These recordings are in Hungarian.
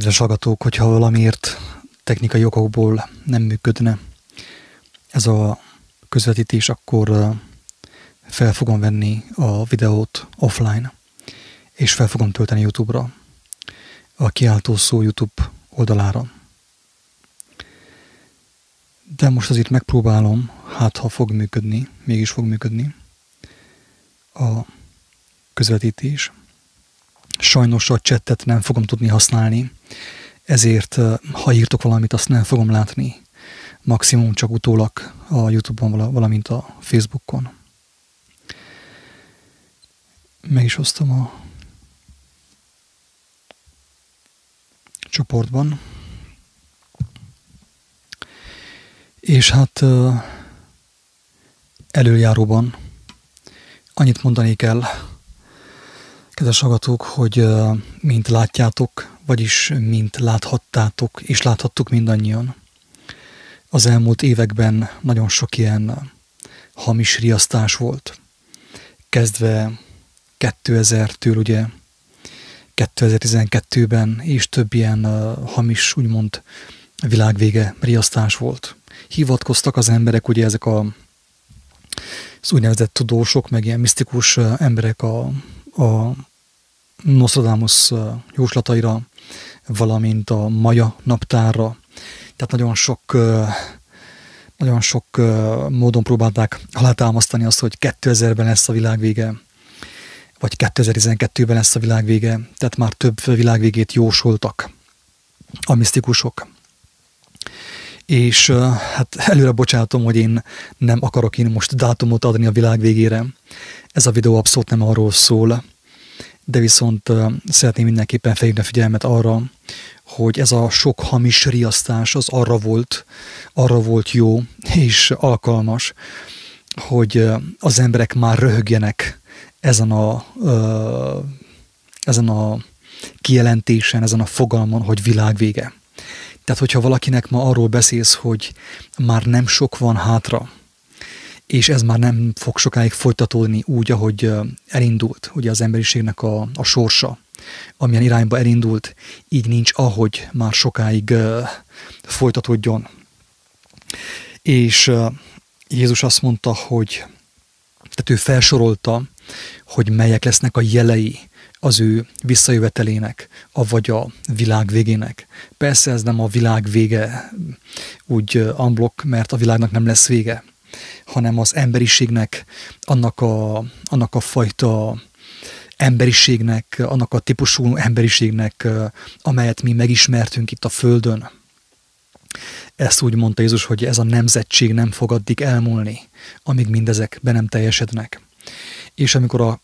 Kedves hallgatók, hogyha valamiért technikai okokból nem működne ez a közvetítés, akkor fel fogom venni a videót offline, és fel fogom tölteni YouTube-ra, a kiáltó szó YouTube oldalára. De most azért megpróbálom, hát ha fog működni, mégis fog működni a közvetítés. Sajnos a csettet nem fogom tudni használni, ezért ha írtok valamit, azt nem fogom látni. Maximum csak utólag a Youtube-on, valamint a Facebookon. Meg is osztom a csoportban. És hát előjáróban annyit mondani kell, kedves hallgatók, hogy mint látjátok, vagyis mint láthattátok, és láthattuk mindannyian, az elmúlt években nagyon sok ilyen hamis riasztás volt. Kezdve 2000-től ugye 2012-ben és több ilyen hamis, úgymond világvége riasztás volt. Hivatkoztak az emberek, ugye ezek a az úgynevezett tudósok, meg ilyen misztikus emberek a, a Nostradamus jóslataira, valamint a Maja naptárra. Tehát nagyon sok, nagyon sok módon próbálták alátámasztani azt, hogy 2000-ben lesz a világ vége, vagy 2012-ben lesz a világ vége. Tehát már több világvégét jósoltak a misztikusok. És hát előre bocsátom, hogy én nem akarok én most dátumot adni a világ végére. Ez a videó abszolút nem arról szól, de viszont szeretném mindenképpen felhívni a figyelmet arra, hogy ez a sok hamis riasztás az arra volt, arra volt jó és alkalmas, hogy az emberek már röhögjenek ezen a, ezen a kijelentésen, ezen a fogalmon, hogy világvége. Tehát, hogyha valakinek ma arról beszélsz, hogy már nem sok van hátra, és ez már nem fog sokáig folytatódni úgy, ahogy elindult ugye az emberiségnek a, a sorsa, amilyen irányba elindult, így nincs ahogy már sokáig folytatódjon. És Jézus azt mondta, hogy tehát ő felsorolta, hogy melyek lesznek a jelei az ő visszajövetelének, avagy a világ végének. Persze ez nem a világ vége úgy unblock, mert a világnak nem lesz vége, hanem az emberiségnek, annak a, annak a fajta emberiségnek, annak a típusú emberiségnek, amelyet mi megismertünk itt a Földön. Ezt úgy mondta Jézus, hogy ez a nemzetség nem fog addig elmúlni, amíg mindezek be nem teljesednek. És amikor a,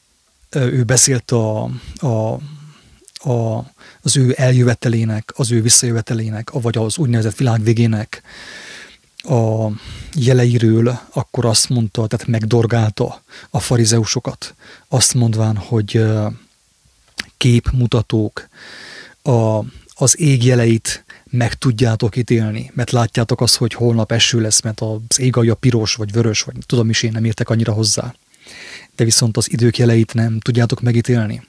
ő beszélt a, a, a, az ő eljövetelének, az ő visszajövetelének, vagy az úgynevezett világ végének a jeleiről, akkor azt mondta, tehát megdorgálta a farizeusokat, azt mondván, hogy képmutatók, a, az ég jeleit meg tudjátok ítélni, mert látjátok azt, hogy holnap eső lesz, mert az ég alja piros, vagy vörös, vagy tudom is én nem értek annyira hozzá. De viszont az idők jeleit nem tudjátok megítélni.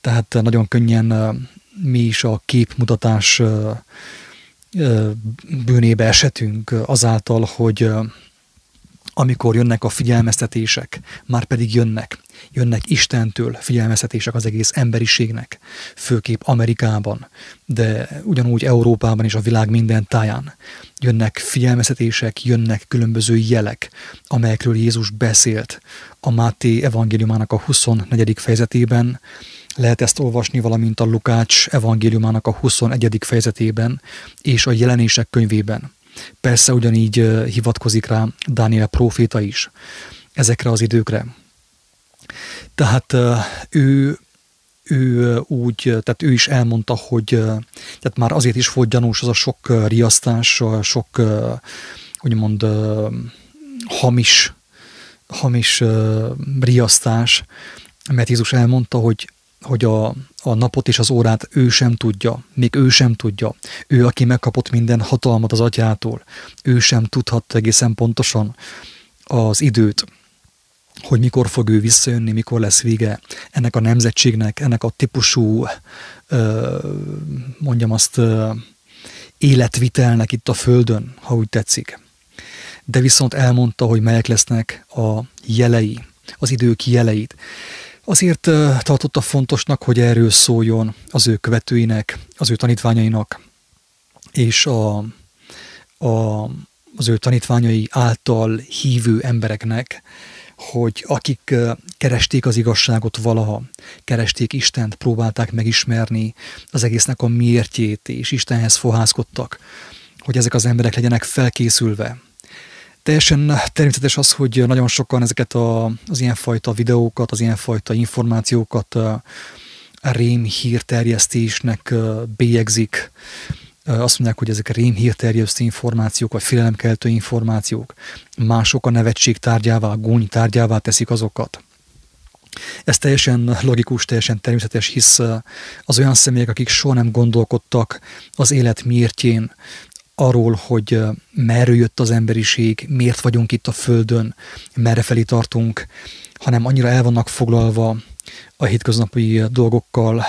Tehát nagyon könnyen mi is a képmutatás bűnébe esetünk azáltal, hogy amikor jönnek a figyelmeztetések, már pedig jönnek, jönnek Istentől figyelmeztetések az egész emberiségnek, főképp Amerikában, de ugyanúgy Európában és a világ minden táján. Jönnek figyelmeztetések, jönnek különböző jelek, amelyekről Jézus beszélt a Máté evangéliumának a 24. fejezetében, lehet ezt olvasni, valamint a Lukács evangéliumának a 21. fejezetében és a jelenések könyvében. Persze ugyanígy hivatkozik rá Dániel próféta is ezekre az időkre. Tehát ő, ő úgy, tehát ő is elmondta, hogy tehát már azért is volt gyanús az a sok riasztás, sok úgymond hamis, hamis riasztás, mert Jézus elmondta, hogy hogy a, a napot és az órát ő sem tudja, még ő sem tudja. Ő, aki megkapott minden hatalmat az atyától, ő sem tudhatta egészen pontosan az időt. hogy mikor fog ő visszajönni, mikor lesz vége ennek a nemzetségnek, ennek a típusú, mondjam azt, életvitelnek itt a Földön, ha úgy tetszik. De viszont elmondta, hogy melyek lesznek a jelei, az idők jeleit. Azért tartotta fontosnak, hogy erről szóljon az ő követőinek, az ő tanítványainak, és a, a, az ő tanítványai által hívő embereknek, hogy akik keresték az igazságot valaha, keresték Istent, próbálták megismerni az egésznek a miértjét, és Istenhez fohászkodtak, hogy ezek az emberek legyenek felkészülve. Teljesen természetes az, hogy nagyon sokan ezeket a, az ilyenfajta videókat, az ilyenfajta információkat a rém hírterjesztésnek bélyegzik, azt mondják, hogy ezek rémhírterjesztő információk, vagy félelemkeltő információk. Mások a nevetség tárgyává, a gúny tárgyává teszik azokat. Ez teljesen logikus, teljesen természetes, hisz az olyan személyek, akik soha nem gondolkodtak az élet miértjén, arról, hogy merről jött az emberiség, miért vagyunk itt a Földön, merre felé tartunk, hanem annyira el vannak foglalva a hétköznapi dolgokkal,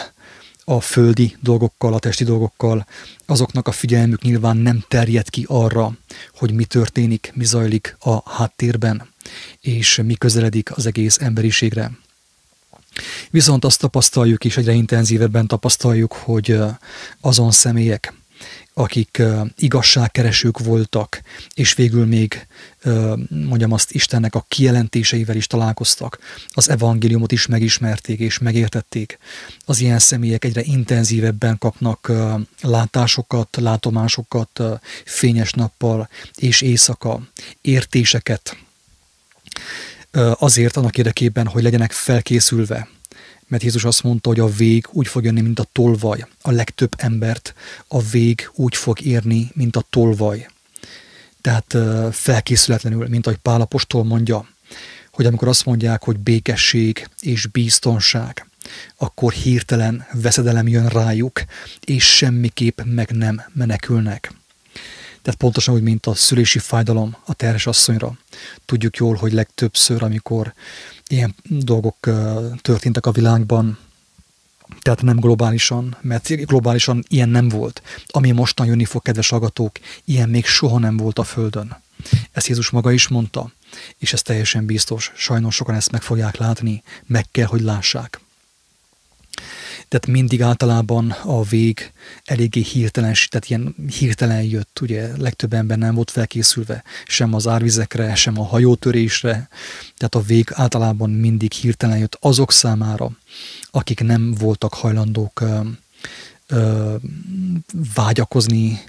a földi dolgokkal, a testi dolgokkal, azoknak a figyelmük nyilván nem terjed ki arra, hogy mi történik, mi zajlik a háttérben, és mi közeledik az egész emberiségre. Viszont azt tapasztaljuk, és egyre intenzívebben tapasztaljuk, hogy azon személyek, akik igazságkeresők voltak, és végül még, mondjam azt, Istennek a kijelentéseivel is találkoztak, az evangéliumot is megismerték és megértették. Az ilyen személyek egyre intenzívebben kapnak látásokat, látomásokat fényes nappal és éjszaka, értéseket, azért annak érdekében, hogy legyenek felkészülve mert Jézus azt mondta, hogy a vég úgy fog jönni, mint a tolvaj. A legtöbb embert a vég úgy fog érni, mint a tolvaj. Tehát felkészületlenül, mint ahogy Pálapostól mondja, hogy amikor azt mondják, hogy békesség és biztonság, akkor hirtelen veszedelem jön rájuk, és semmiképp meg nem menekülnek. Tehát pontosan úgy, mint a szülési fájdalom a terhes asszonyra. Tudjuk jól, hogy legtöbbször, amikor ilyen dolgok történtek a világban, tehát nem globálisan, mert globálisan ilyen nem volt. Ami mostan jönni fog, kedves agatók, ilyen még soha nem volt a Földön. Ezt Jézus maga is mondta, és ez teljesen biztos. Sajnos sokan ezt meg fogják látni, meg kell, hogy lássák tehát mindig általában a vég eléggé hirtelen, tehát ilyen hirtelen jött, ugye legtöbb ember nem volt felkészülve sem az árvizekre, sem a hajótörésre, tehát a vég általában mindig hirtelen jött azok számára, akik nem voltak hajlandók ö, ö, vágyakozni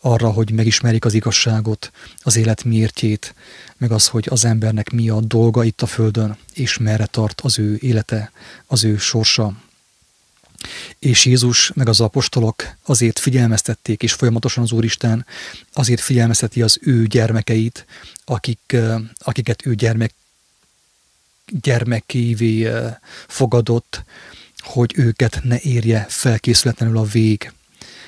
arra, hogy megismerjék az igazságot, az élet miértjét, meg az, hogy az embernek mi a dolga itt a Földön, és merre tart az ő élete, az ő sorsa. És Jézus meg az apostolok azért figyelmeztették, és folyamatosan az Úristen azért figyelmezteti az ő gyermekeit, akik, akiket ő gyermek, gyermekévé fogadott, hogy őket ne érje felkészületlenül a vég,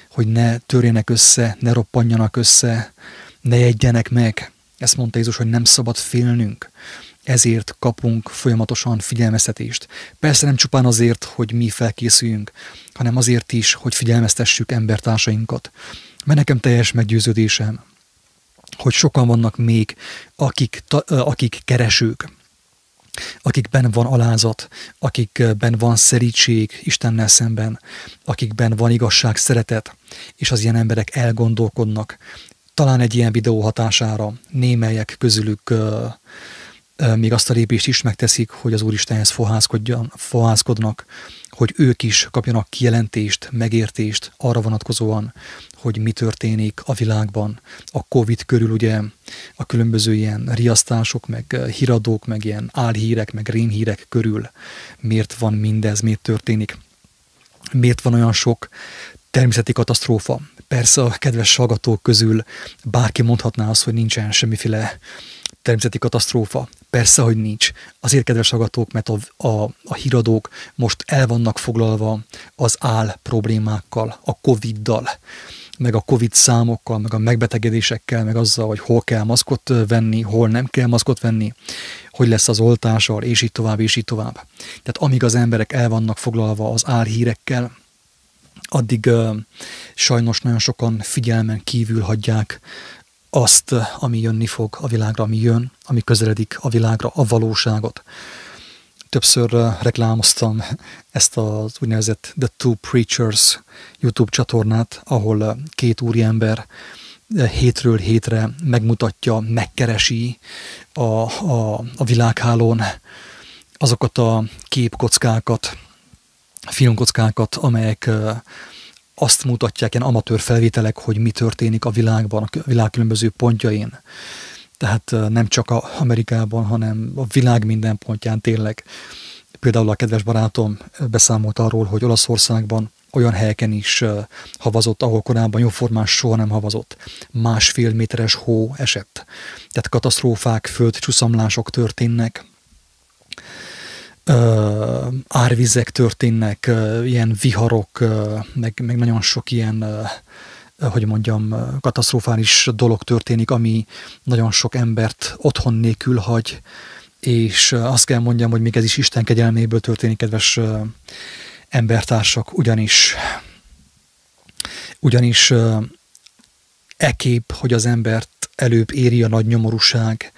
hogy ne törjenek össze, ne roppanjanak össze, ne jegyenek meg. Ezt mondta Jézus, hogy nem szabad félnünk, ezért kapunk folyamatosan figyelmeztetést. Persze nem csupán azért, hogy mi felkészüljünk, hanem azért is, hogy figyelmeztessük embertársainkat. Mert nekem teljes meggyőződésem, hogy sokan vannak még, akik, ta, akik keresők, akikben van alázat, akikben van szerítség Istennel szemben, akikben van igazság, szeretet, és az ilyen emberek elgondolkodnak. Talán egy ilyen videó hatására némelyek közülük uh, még azt a lépést is megteszik, hogy az Úristenhez fohászkodnak, hogy ők is kapjanak kijelentést, megértést arra vonatkozóan, hogy mi történik a világban. A Covid körül ugye a különböző ilyen riasztások, meg híradók, meg ilyen álhírek, meg rémhírek körül miért van mindez, miért történik, miért van olyan sok természeti katasztrófa. Persze a kedves hallgatók közül bárki mondhatná azt, hogy nincsen semmiféle természeti katasztrófa. Persze, hogy nincs. Azért, kedves hallgatók, mert a, a, a híradók most el vannak foglalva az áll problémákkal, a Covid-dal, meg a Covid számokkal, meg a megbetegedésekkel, meg azzal, hogy hol kell maszkot venni, hol nem kell maszkot venni, hogy lesz az oltással, és így tovább, és így tovább. Tehát amíg az emberek el vannak foglalva az árhírekkel, addig uh, sajnos nagyon sokan figyelmen kívül hagyják azt, ami jönni fog a világra, ami jön, ami közeledik a világra, a valóságot. Többször reklámoztam ezt az úgynevezett The Two Preachers YouTube csatornát, ahol két úriember hétről hétre megmutatja, megkeresi a, a, a világhálón azokat a képkockákat, filmkockákat, amelyek azt mutatják, ilyen amatőr felvételek, hogy mi történik a világban, a világ különböző pontjain. Tehát nem csak a Amerikában, hanem a világ minden pontján tényleg. Például a kedves barátom beszámolt arról, hogy Olaszországban olyan helyeken is havazott, ahol korábban jóformán soha nem havazott. Másfél méteres hó esett. Tehát katasztrófák, földcsúszamlások történnek, ö, árvizek történnek, ö, ilyen viharok, ö, meg, meg nagyon sok ilyen, ö, hogy mondjam, katasztrofális dolog történik, ami nagyon sok embert otthon nélkül hagy, és azt kell mondjam, hogy még ez is Isten kegyelméből történik, kedves embertársak, ugyanis ugyanis ekép, hogy az embert előbb éri a nagy nyomorúság,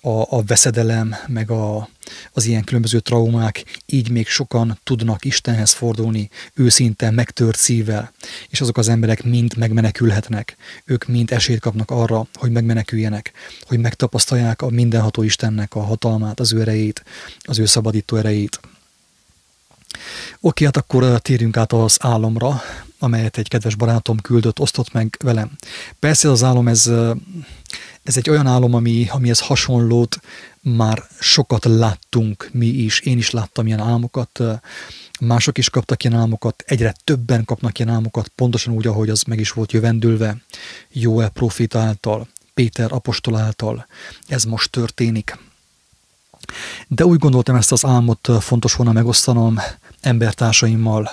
a, a veszedelem, meg a, az ilyen különböző traumák, így még sokan tudnak Istenhez fordulni őszinte, megtört szívvel, és azok az emberek mind megmenekülhetnek. Ők mind esélyt kapnak arra, hogy megmeneküljenek, hogy megtapasztalják a mindenható Istennek a hatalmát, az ő erejét, az ő szabadító erejét. Oké, hát akkor térjünk át az álomra, amelyet egy kedves barátom küldött, osztott meg velem. Persze az álom, ez, ez egy olyan álom, ami, amihez hasonlót már sokat láttunk mi is. Én is láttam ilyen álmokat, mások is kaptak ilyen álmokat, egyre többen kapnak ilyen álmokat, pontosan úgy, ahogy az meg is volt jövendülve, Jóel profita által, Péter apostol által. Ez most történik. De úgy gondoltam ezt az álmot fontos volna megosztanom embertársaimmal,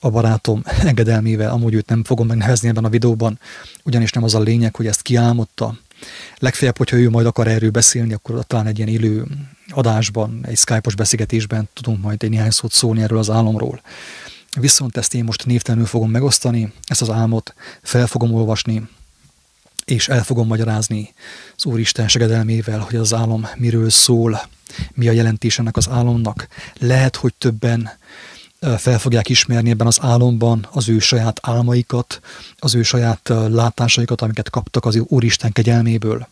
a barátom engedelmével, amúgy őt nem fogom megnevezni ebben a videóban, ugyanis nem az a lényeg, hogy ezt kiálmodta. Legfeljebb, hogyha ő majd akar erről beszélni, akkor talán egy ilyen élő adásban, egy Skype-os beszélgetésben tudunk majd egy néhány szót szólni erről az álomról. Viszont ezt én most névtelenül fogom megosztani, ezt az álmot fel fogom olvasni, és el fogom magyarázni az Úristen segedelmével, hogy az álom miről szól, mi a jelentés ennek az álomnak. Lehet, hogy többen fel fogják ismerni ebben az álomban az ő saját álmaikat, az ő saját látásaikat, amiket kaptak az Úristen kegyelméből,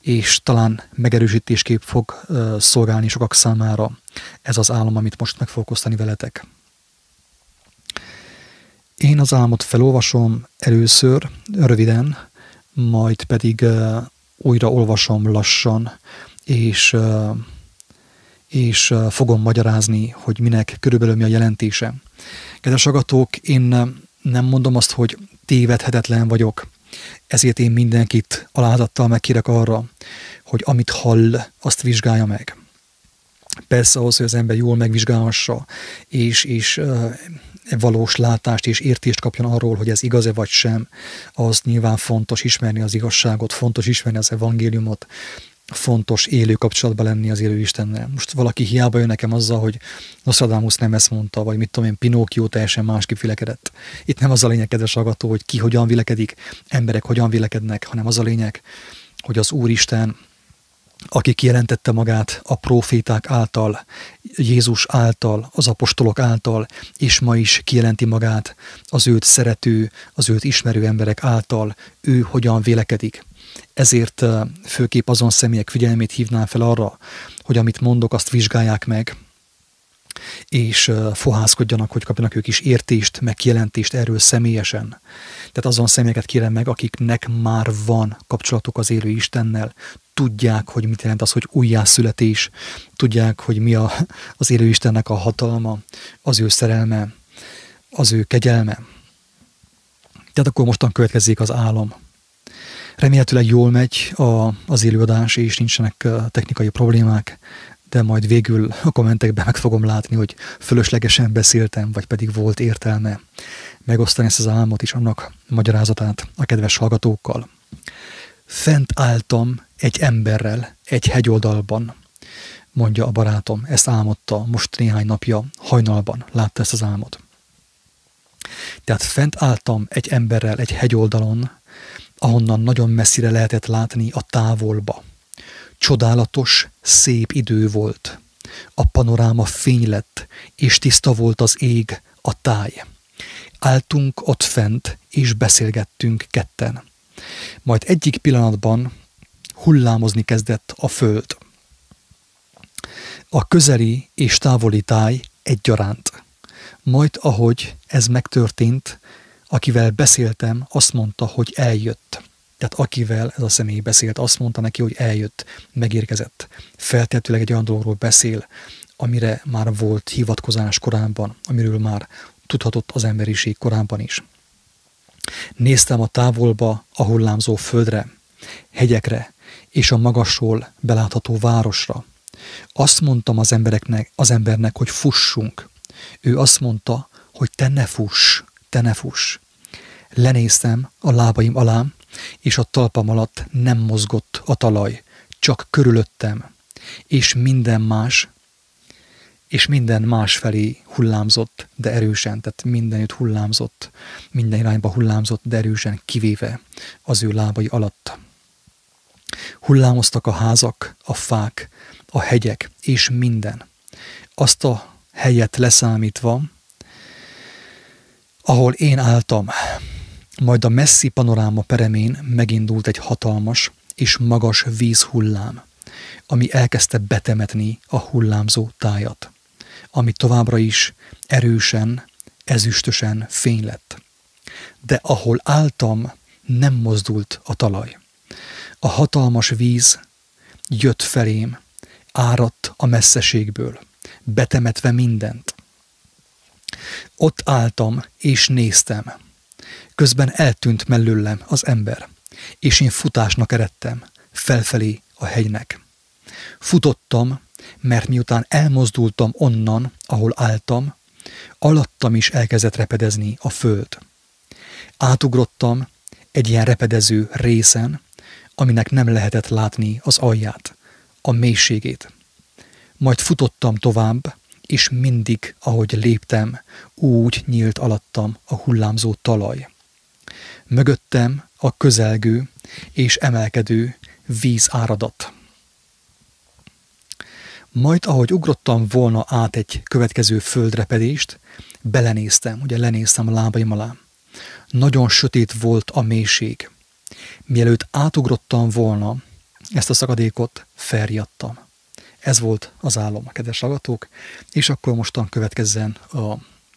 és talán megerősítésképp fog szolgálni sokak számára ez az álom, amit most meg fogok osztani veletek. Én az álmot felolvasom először, röviden, majd pedig újra olvasom lassan, és és fogom magyarázni, hogy minek körülbelül mi a jelentése. Kedves agatók, én nem mondom azt, hogy tévedhetetlen vagyok, ezért én mindenkit alázattal megkérek arra, hogy amit hall, azt vizsgálja meg. Persze ahhoz, hogy az ember jól megvizsgálhassa, és, és valós látást és értést kapjon arról, hogy ez igaz-e vagy sem, az nyilván fontos ismerni az igazságot, fontos ismerni az evangéliumot, fontos élő kapcsolatban lenni az élő Istennel. Most valaki hiába jön nekem azzal, hogy Nostradamus nem ezt mondta, vagy mit tudom én, Pinocchio teljesen másképp vilekedett. Itt nem az a lényeg, kedves hallgató, hogy ki hogyan vilekedik, emberek hogyan vilekednek, hanem az a lényeg, hogy az Úristen, aki kijelentette magát a proféták által, Jézus által, az apostolok által, és ma is kijelenti magát az őt szerető, az őt ismerő emberek által, ő hogyan vélekedik ezért főképp azon személyek figyelmét hívnám fel arra, hogy amit mondok, azt vizsgálják meg, és fohászkodjanak, hogy kapjanak ők is értést, meg kijelentést erről személyesen. Tehát azon személyeket kérem meg, akiknek már van kapcsolatuk az élő Istennel, tudják, hogy mit jelent az, hogy újjászületés, tudják, hogy mi a, az élő Istennek a hatalma, az ő szerelme, az ő kegyelme. Tehát akkor mostan következik az álom. Remélhetőleg jól megy a, az élőadás, és nincsenek technikai problémák, de majd végül a kommentekben meg fogom látni, hogy fölöslegesen beszéltem, vagy pedig volt értelme megosztani ezt az álmot és annak magyarázatát a kedves hallgatókkal. Fent álltam egy emberrel egy hegyoldalban, mondja a barátom. Ezt álmodta most néhány napja, hajnalban látta ezt az álmot. Tehát fent álltam egy emberrel egy hegyoldalon, ahonnan nagyon messzire lehetett látni a távolba. Csodálatos, szép idő volt. A panoráma fény lett, és tiszta volt az ég, a táj. Áltunk ott fent, és beszélgettünk ketten. Majd egyik pillanatban hullámozni kezdett a föld. A közeli és távoli táj egyaránt. Majd ahogy ez megtörtént, akivel beszéltem, azt mondta, hogy eljött. Tehát akivel ez a személy beszélt, azt mondta neki, hogy eljött, megérkezett. Feltetőleg egy olyan dologról beszél, amire már volt hivatkozás korábban, amiről már tudhatott az emberiség korábban is. Néztem a távolba a hullámzó földre, hegyekre és a magasról belátható városra. Azt mondtam az embereknek, az embernek, hogy fussunk. Ő azt mondta, hogy te ne fuss, te ne fuss. Lenéztem a lábaim alá, és a talpam alatt nem mozgott a talaj, csak körülöttem, és minden más, és minden más felé hullámzott, de erősen, tehát mindenütt hullámzott, minden irányba hullámzott, de erősen, kivéve az ő lábai alatt. Hullámoztak a házak, a fák, a hegyek, és minden. Azt a helyet leszámítva, ahol én álltam, majd a messzi panoráma peremén megindult egy hatalmas és magas vízhullám, ami elkezdte betemetni a hullámzó tájat, ami továbbra is erősen, ezüstösen fény lett. De ahol álltam, nem mozdult a talaj. A hatalmas víz jött felém, áradt a messzeségből, betemetve mindent. Ott álltam és néztem. Közben eltűnt mellőlem az ember, és én futásnak eredtem, felfelé a hegynek. Futottam, mert miután elmozdultam onnan, ahol álltam, alattam is elkezdett repedezni a föld. Átugrottam egy ilyen repedező részen, aminek nem lehetett látni az alját, a mélységét. Majd futottam tovább, és mindig, ahogy léptem, úgy nyílt alattam a hullámzó talaj. Mögöttem a közelgő és emelkedő víz áradat. Majd, ahogy ugrottam volna át egy következő földrepedést, belenéztem, ugye lenéztem a lábaim alá. Nagyon sötét volt a mélység. Mielőtt átugrottam volna ezt a szakadékot, felriadtam. Ez volt az álom, kedves hallgatók, és akkor mostan következzen a,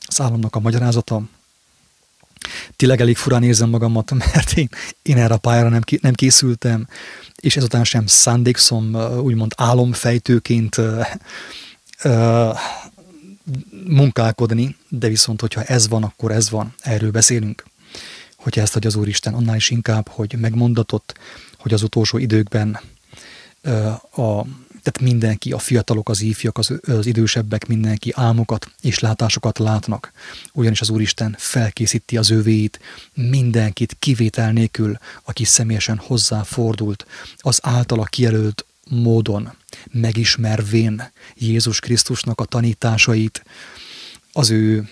az álomnak a magyarázata. Tényleg elég furán érzem magamat, mert én, én erre a pályára nem, nem készültem, és ezután sem szándékszom úgymond álomfejtőként uh, uh, munkálkodni, de viszont, hogyha ez van, akkor ez van, erről beszélünk. Hogyha ezt adja az Úristen, annál is inkább, hogy megmondatott, hogy az utolsó időkben a tehát mindenki, a fiatalok, az ifjak, az, az idősebbek, mindenki álmokat és látásokat látnak. Ugyanis az Úristen felkészíti az ővéit, mindenkit kivétel nélkül, aki személyesen hozzáfordult, az általa kijelölt módon, megismervén Jézus Krisztusnak a tanításait, az ő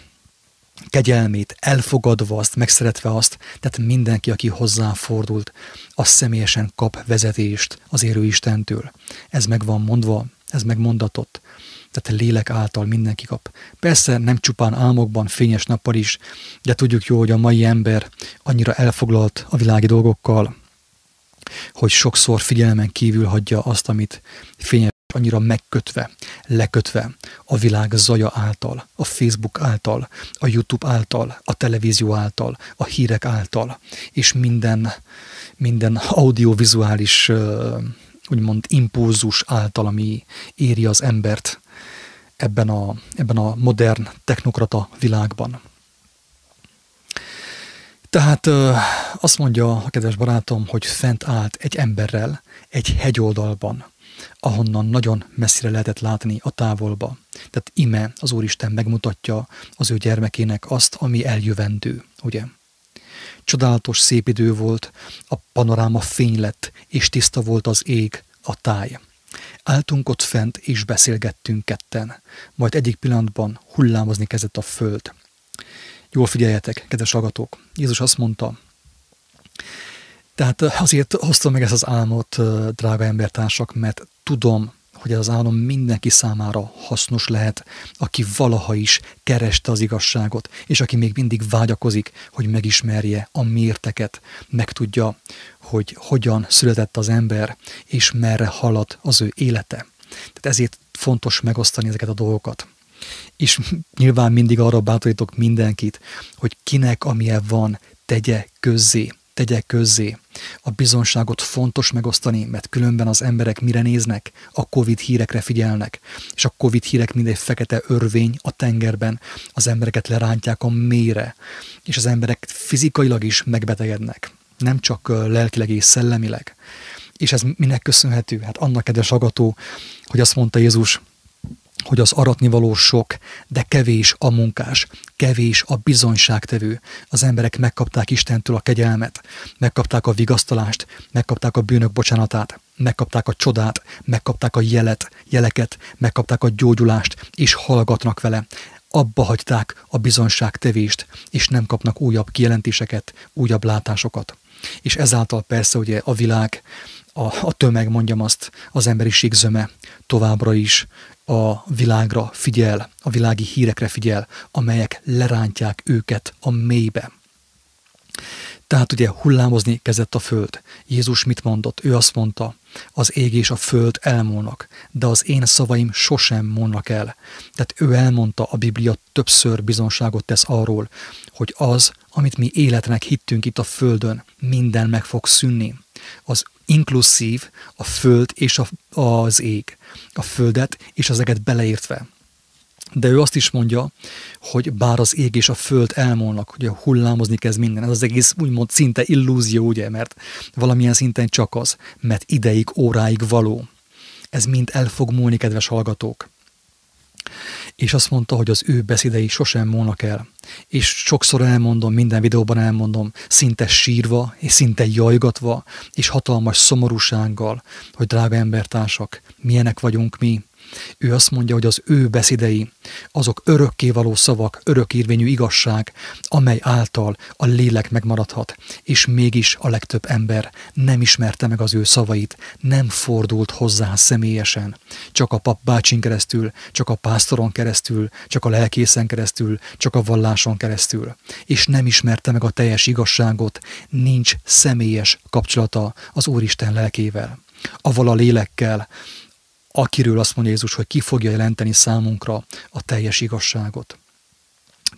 kegyelmét, elfogadva azt, megszeretve azt, tehát mindenki, aki hozzáfordult, az személyesen kap vezetést az érő Istentől. Ez meg van mondva, ez megmondatott. Tehát a lélek által mindenki kap. Persze nem csupán álmokban, fényes nappal is, de tudjuk jó, hogy a mai ember annyira elfoglalt a világi dolgokkal, hogy sokszor figyelmen kívül hagyja azt, amit fényes annyira megkötve, lekötve a világ zaja által, a Facebook által, a YouTube által, a televízió által, a hírek által, és minden, minden audiovizuális úgymond impulzus által, ami éri az embert ebben a, ebben a modern technokrata világban. Tehát azt mondja a kedves barátom, hogy fent állt egy emberrel egy hegyoldalban, ahonnan nagyon messzire lehetett látni a távolba. Tehát ime az Úristen megmutatja az ő gyermekének azt, ami eljövendő, ugye? Csodálatos szép idő volt, a panoráma fény lett, és tiszta volt az ég, a táj. Áltunk ott fent, és beszélgettünk ketten. Majd egyik pillanatban hullámozni kezdett a föld. Jól figyeljetek, kedves agatók! Jézus azt mondta, tehát azért hoztam meg ezt az álmot, drága embertársak, mert tudom, hogy az álom mindenki számára hasznos lehet, aki valaha is kereste az igazságot, és aki még mindig vágyakozik, hogy megismerje a mérteket, megtudja, hogy hogyan született az ember, és merre halad az ő élete. Tehát ezért fontos megosztani ezeket a dolgokat. És nyilván mindig arra bátorítok mindenkit, hogy kinek amilyen van, tegye közzé tegye közzé. A bizonságot fontos megosztani, mert különben az emberek mire néznek? A Covid hírekre figyelnek, és a Covid hírek mindegy fekete örvény a tengerben, az embereket lerántják a mélyre, és az emberek fizikailag is megbetegednek, nem csak lelkileg és szellemileg. És ez minek köszönhető? Hát annak kedves agató, hogy azt mondta Jézus, hogy az aratnivaló sok, de kevés a munkás, kevés a bizonyságtevő. Az emberek megkapták Istentől a kegyelmet, megkapták a vigasztalást, megkapták a bűnök bocsánatát, megkapták a csodát, megkapták a jelet, jeleket, megkapták a gyógyulást, és hallgatnak vele. Abba hagyták a bizonyságtevést, és nem kapnak újabb kijelentéseket, újabb látásokat. És ezáltal persze ugye a világ, a, a tömeg, mondjam azt, az emberiség zöme továbbra is a világra figyel, a világi hírekre figyel, amelyek lerántják őket a mélybe. Tehát ugye hullámozni kezdett a föld. Jézus mit mondott? Ő azt mondta, az ég és a föld elmúlnak, de az én szavaim sosem múlnak el. Tehát ő elmondta, a Biblia többször bizonságot tesz arról, hogy az, amit mi életnek hittünk itt a földön, minden meg fog szűnni. Az inkluszív a föld és a, az ég, a földet és az eget beleértve. De ő azt is mondja, hogy bár az ég és a föld elmúlnak, hogy hullámozni kezd minden, ez az egész úgymond szinte illúzió, ugye, mert valamilyen szinten csak az, mert ideig, óráig való. Ez mind el fog múlni, kedves hallgatók és azt mondta, hogy az ő beszédei sosem múlnak el. És sokszor elmondom, minden videóban elmondom, szinte sírva, és szinte jajgatva, és hatalmas szomorúsággal, hogy drága embertársak, milyenek vagyunk mi, ő azt mondja, hogy az ő beszédei, azok örökkévaló szavak, örökérvényű igazság, amely által a lélek megmaradhat, és mégis a legtöbb ember nem ismerte meg az ő szavait, nem fordult hozzá személyesen, csak a pap bácsin keresztül, csak a pásztoron keresztül, csak a lelkészen keresztül, csak a valláson keresztül, és nem ismerte meg a teljes igazságot, nincs személyes kapcsolata az Úristen lelkével, aval a lélekkel, akiről azt mondja Jézus, hogy ki fogja jelenteni számunkra a teljes igazságot.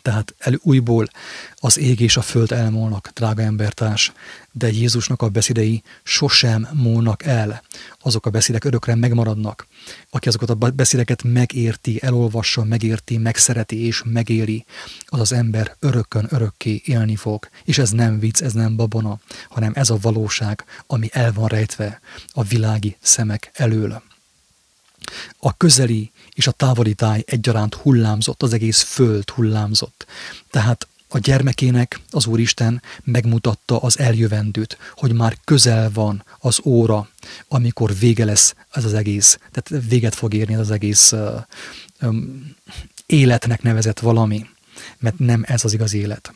Tehát el, újból az ég és a föld elmúlnak, drága embertárs, de Jézusnak a beszédei sosem múlnak el. Azok a beszédek örökre megmaradnak. Aki azokat a beszédeket megérti, elolvassa, megérti, megszereti és megéli, az az ember örökön örökké élni fog. És ez nem vicc, ez nem babona, hanem ez a valóság, ami el van rejtve a világi szemek elől. A közeli és a távoli táj egyaránt hullámzott, az egész föld hullámzott. Tehát a gyermekének az Úristen megmutatta az eljövendőt, hogy már közel van az óra, amikor vége lesz ez az egész, tehát véget fog érni ez az egész uh, um, életnek nevezett valami, mert nem ez az igaz élet.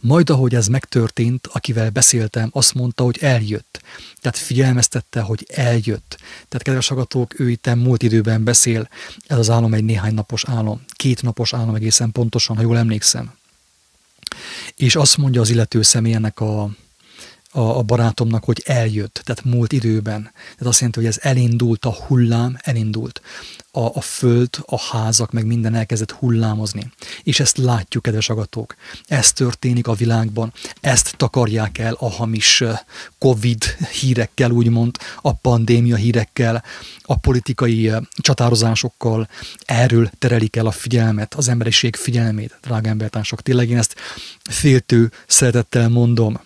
Majd ahogy ez megtörtént, akivel beszéltem, azt mondta, hogy eljött. Tehát figyelmeztette, hogy eljött. Tehát kedves hallgatók, ő itt múlt időben beszél, ez az álom egy néhány napos álom, két napos álom egészen pontosan, ha jól emlékszem. És azt mondja az illető személynek a, a, a barátomnak, hogy eljött, tehát múlt időben. Tehát azt jelenti, hogy ez elindult, a hullám elindult a, a föld, a házak, meg minden elkezdett hullámozni. És ezt látjuk, kedves agatók. Ez történik a világban, ezt takarják el a hamis Covid hírekkel, úgymond, a pandémia hírekkel, a politikai csatározásokkal. Erről terelik el a figyelmet, az emberiség figyelmét, drága embertársok. Tényleg én ezt féltő szeretettel mondom,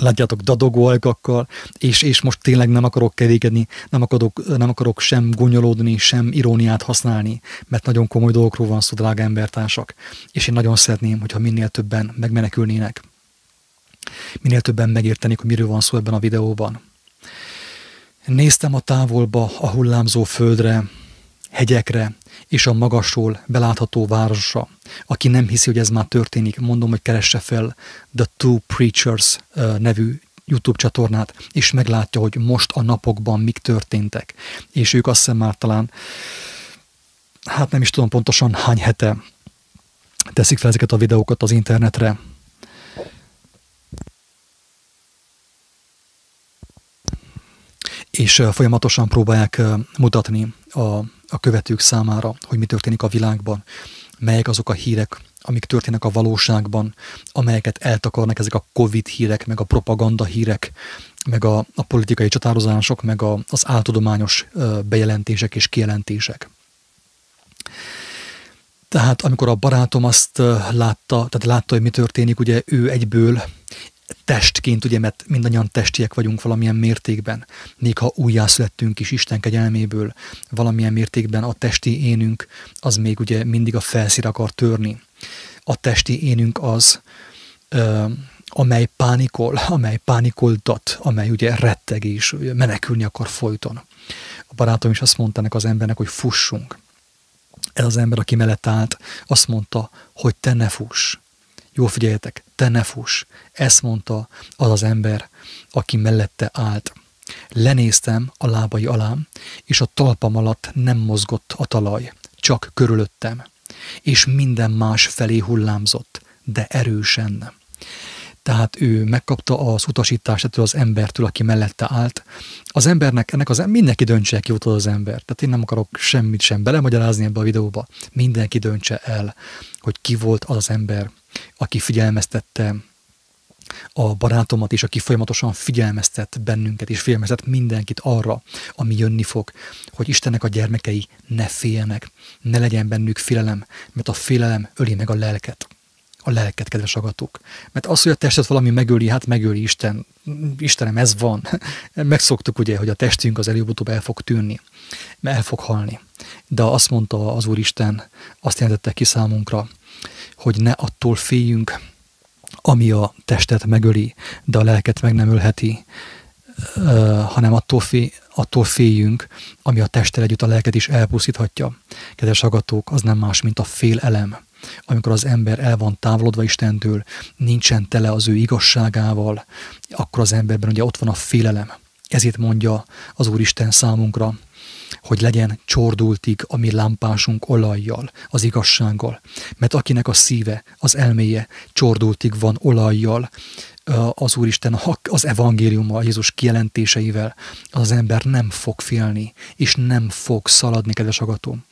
látjátok, dadogó ajkakkal, és, és most tényleg nem akarok kevékedni, nem akarok, nem akarok sem gonyolódni, sem iróniát használni, mert nagyon komoly dolgokról van szó, drága embertársak, és én nagyon szeretném, hogyha minél többen megmenekülnének. Minél többen megértenék, hogy miről van szó ebben a videóban. Néztem a távolba a hullámzó földre, hegyekre és a magasról belátható városra. Aki nem hiszi, hogy ez már történik, mondom, hogy keresse fel The Two Preachers nevű YouTube csatornát, és meglátja, hogy most a napokban mik történtek. És ők azt hiszem már talán, hát nem is tudom pontosan hány hete teszik fel ezeket a videókat az internetre, és folyamatosan próbálják mutatni a, a követők számára, hogy mi történik a világban, melyek azok a hírek, amik történnek a valóságban, amelyeket eltakarnak ezek a Covid hírek, meg a propaganda hírek, meg a, a politikai csatározások, meg a, az áltudományos bejelentések és kijelentések. Tehát amikor a barátom azt látta, tehát látta, hogy mi történik, ugye ő egyből testként, ugye, mert mindannyian testiek vagyunk valamilyen mértékben, még ha újjászülettünk is Isten kegyelméből, valamilyen mértékben a testi énünk az még ugye mindig a felszír akar törni. A testi énünk az, ö, amely pánikol, amely pánikoltat, amely ugye retteg és menekülni akar folyton. A barátom is azt mondta ennek az embernek, hogy fussunk. Ez az ember, aki mellett állt, azt mondta, hogy te ne fuss jó figyeljetek, te ne fuss. Ezt mondta az az ember, aki mellette állt. Lenéztem a lábai alám, és a talpam alatt nem mozgott a talaj, csak körülöttem, és minden más felé hullámzott, de erősen. Tehát ő megkapta az utasítást ettől az embertől, aki mellette állt. Az embernek, ennek az mindenki döntse ki volt az ember. Tehát én nem akarok semmit sem belemagyarázni ebbe a videóba. Mindenki döntse el, hogy ki volt az az ember, aki figyelmeztette a barátomat is, aki folyamatosan figyelmeztet bennünket, és figyelmeztet mindenkit arra, ami jönni fog, hogy Istennek a gyermekei ne féljenek, ne legyen bennük félelem, mert a félelem öli meg a lelket. A lelket, kedves agatók. Mert az, hogy a testet valami megöli, hát megöli Isten. Istenem, ez van. Megszoktuk ugye, hogy a testünk az előbb-utóbb el fog tűnni, el fog halni. De azt mondta az Úristen, azt jelentette ki számunkra, hogy ne attól féljünk, ami a testet megöli, de a lelket meg nem ölheti, hanem attól, fél, attól féljünk, ami a testtel együtt a lelket is elpusztíthatja. Kedves agatók, az nem más, mint a félelem. Amikor az ember el van távolodva Istentől, nincsen tele az ő igazságával, akkor az emberben ugye ott van a félelem. Ezért mondja az Úristen számunkra, hogy legyen csordultig a mi lámpásunk olajjal, az igazsággal. Mert akinek a szíve, az elméje csordultig van olajjal, az Úristen az evangéliummal, Jézus kijelentéseivel, az ember nem fog félni, és nem fog szaladni, kedves agatom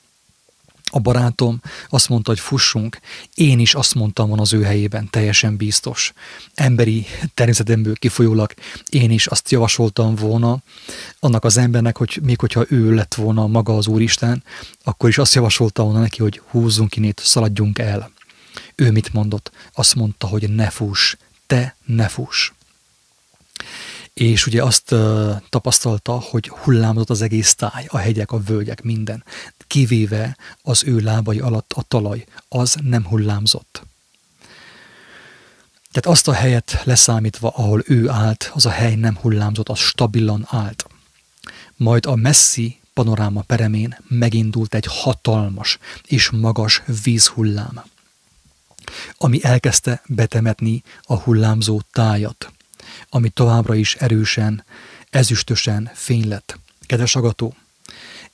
a barátom azt mondta, hogy fussunk, én is azt mondtam van az ő helyében, teljesen biztos. Emberi természetemből kifolyólag én is azt javasoltam volna annak az embernek, hogy még hogyha ő lett volna maga az Úristen, akkor is azt javasolta volna neki, hogy húzzunk innét, szaladjunk el. Ő mit mondott? Azt mondta, hogy ne fuss, te ne fuss és ugye azt uh, tapasztalta, hogy hullámzott az egész táj, a hegyek, a völgyek, minden, kivéve az ő lábai alatt a talaj, az nem hullámzott. Tehát azt a helyet leszámítva, ahol ő állt, az a hely nem hullámzott, az stabilan állt. Majd a messzi panoráma peremén megindult egy hatalmas és magas vízhullám, ami elkezdte betemetni a hullámzó tájat ami továbbra is erősen, ezüstösen fény lett. Kedves agató,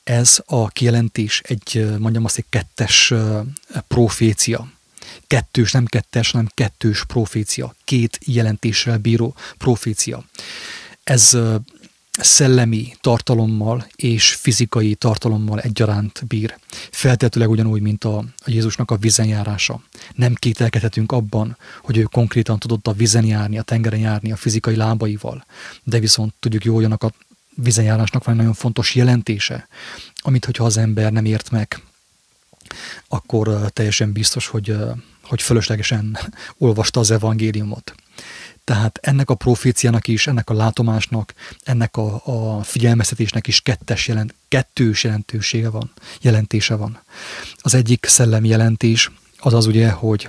ez a kijelentés egy, mondjam azt, egy kettes profécia. Kettős, nem kettes, hanem kettős profécia. Két jelentéssel bíró profécia. Ez szellemi tartalommal és fizikai tartalommal egyaránt bír. Feltetőleg ugyanúgy, mint a, a Jézusnak a vizen járása. Nem kételkedhetünk abban, hogy ő konkrétan tudott a vizen járni, a tengeren járni a fizikai lábaival, de viszont tudjuk jól, hogy a vizen járásnak van egy nagyon fontos jelentése, amit hogyha az ember nem ért meg, akkor teljesen biztos, hogy, hogy fölöslegesen olvasta az evangéliumot. Tehát ennek a proféciának is, ennek a látomásnak, ennek a, a figyelmeztetésnek is kettes jelent, kettős jelentősége van, jelentése van. Az egyik szellemi jelentés az az ugye, hogy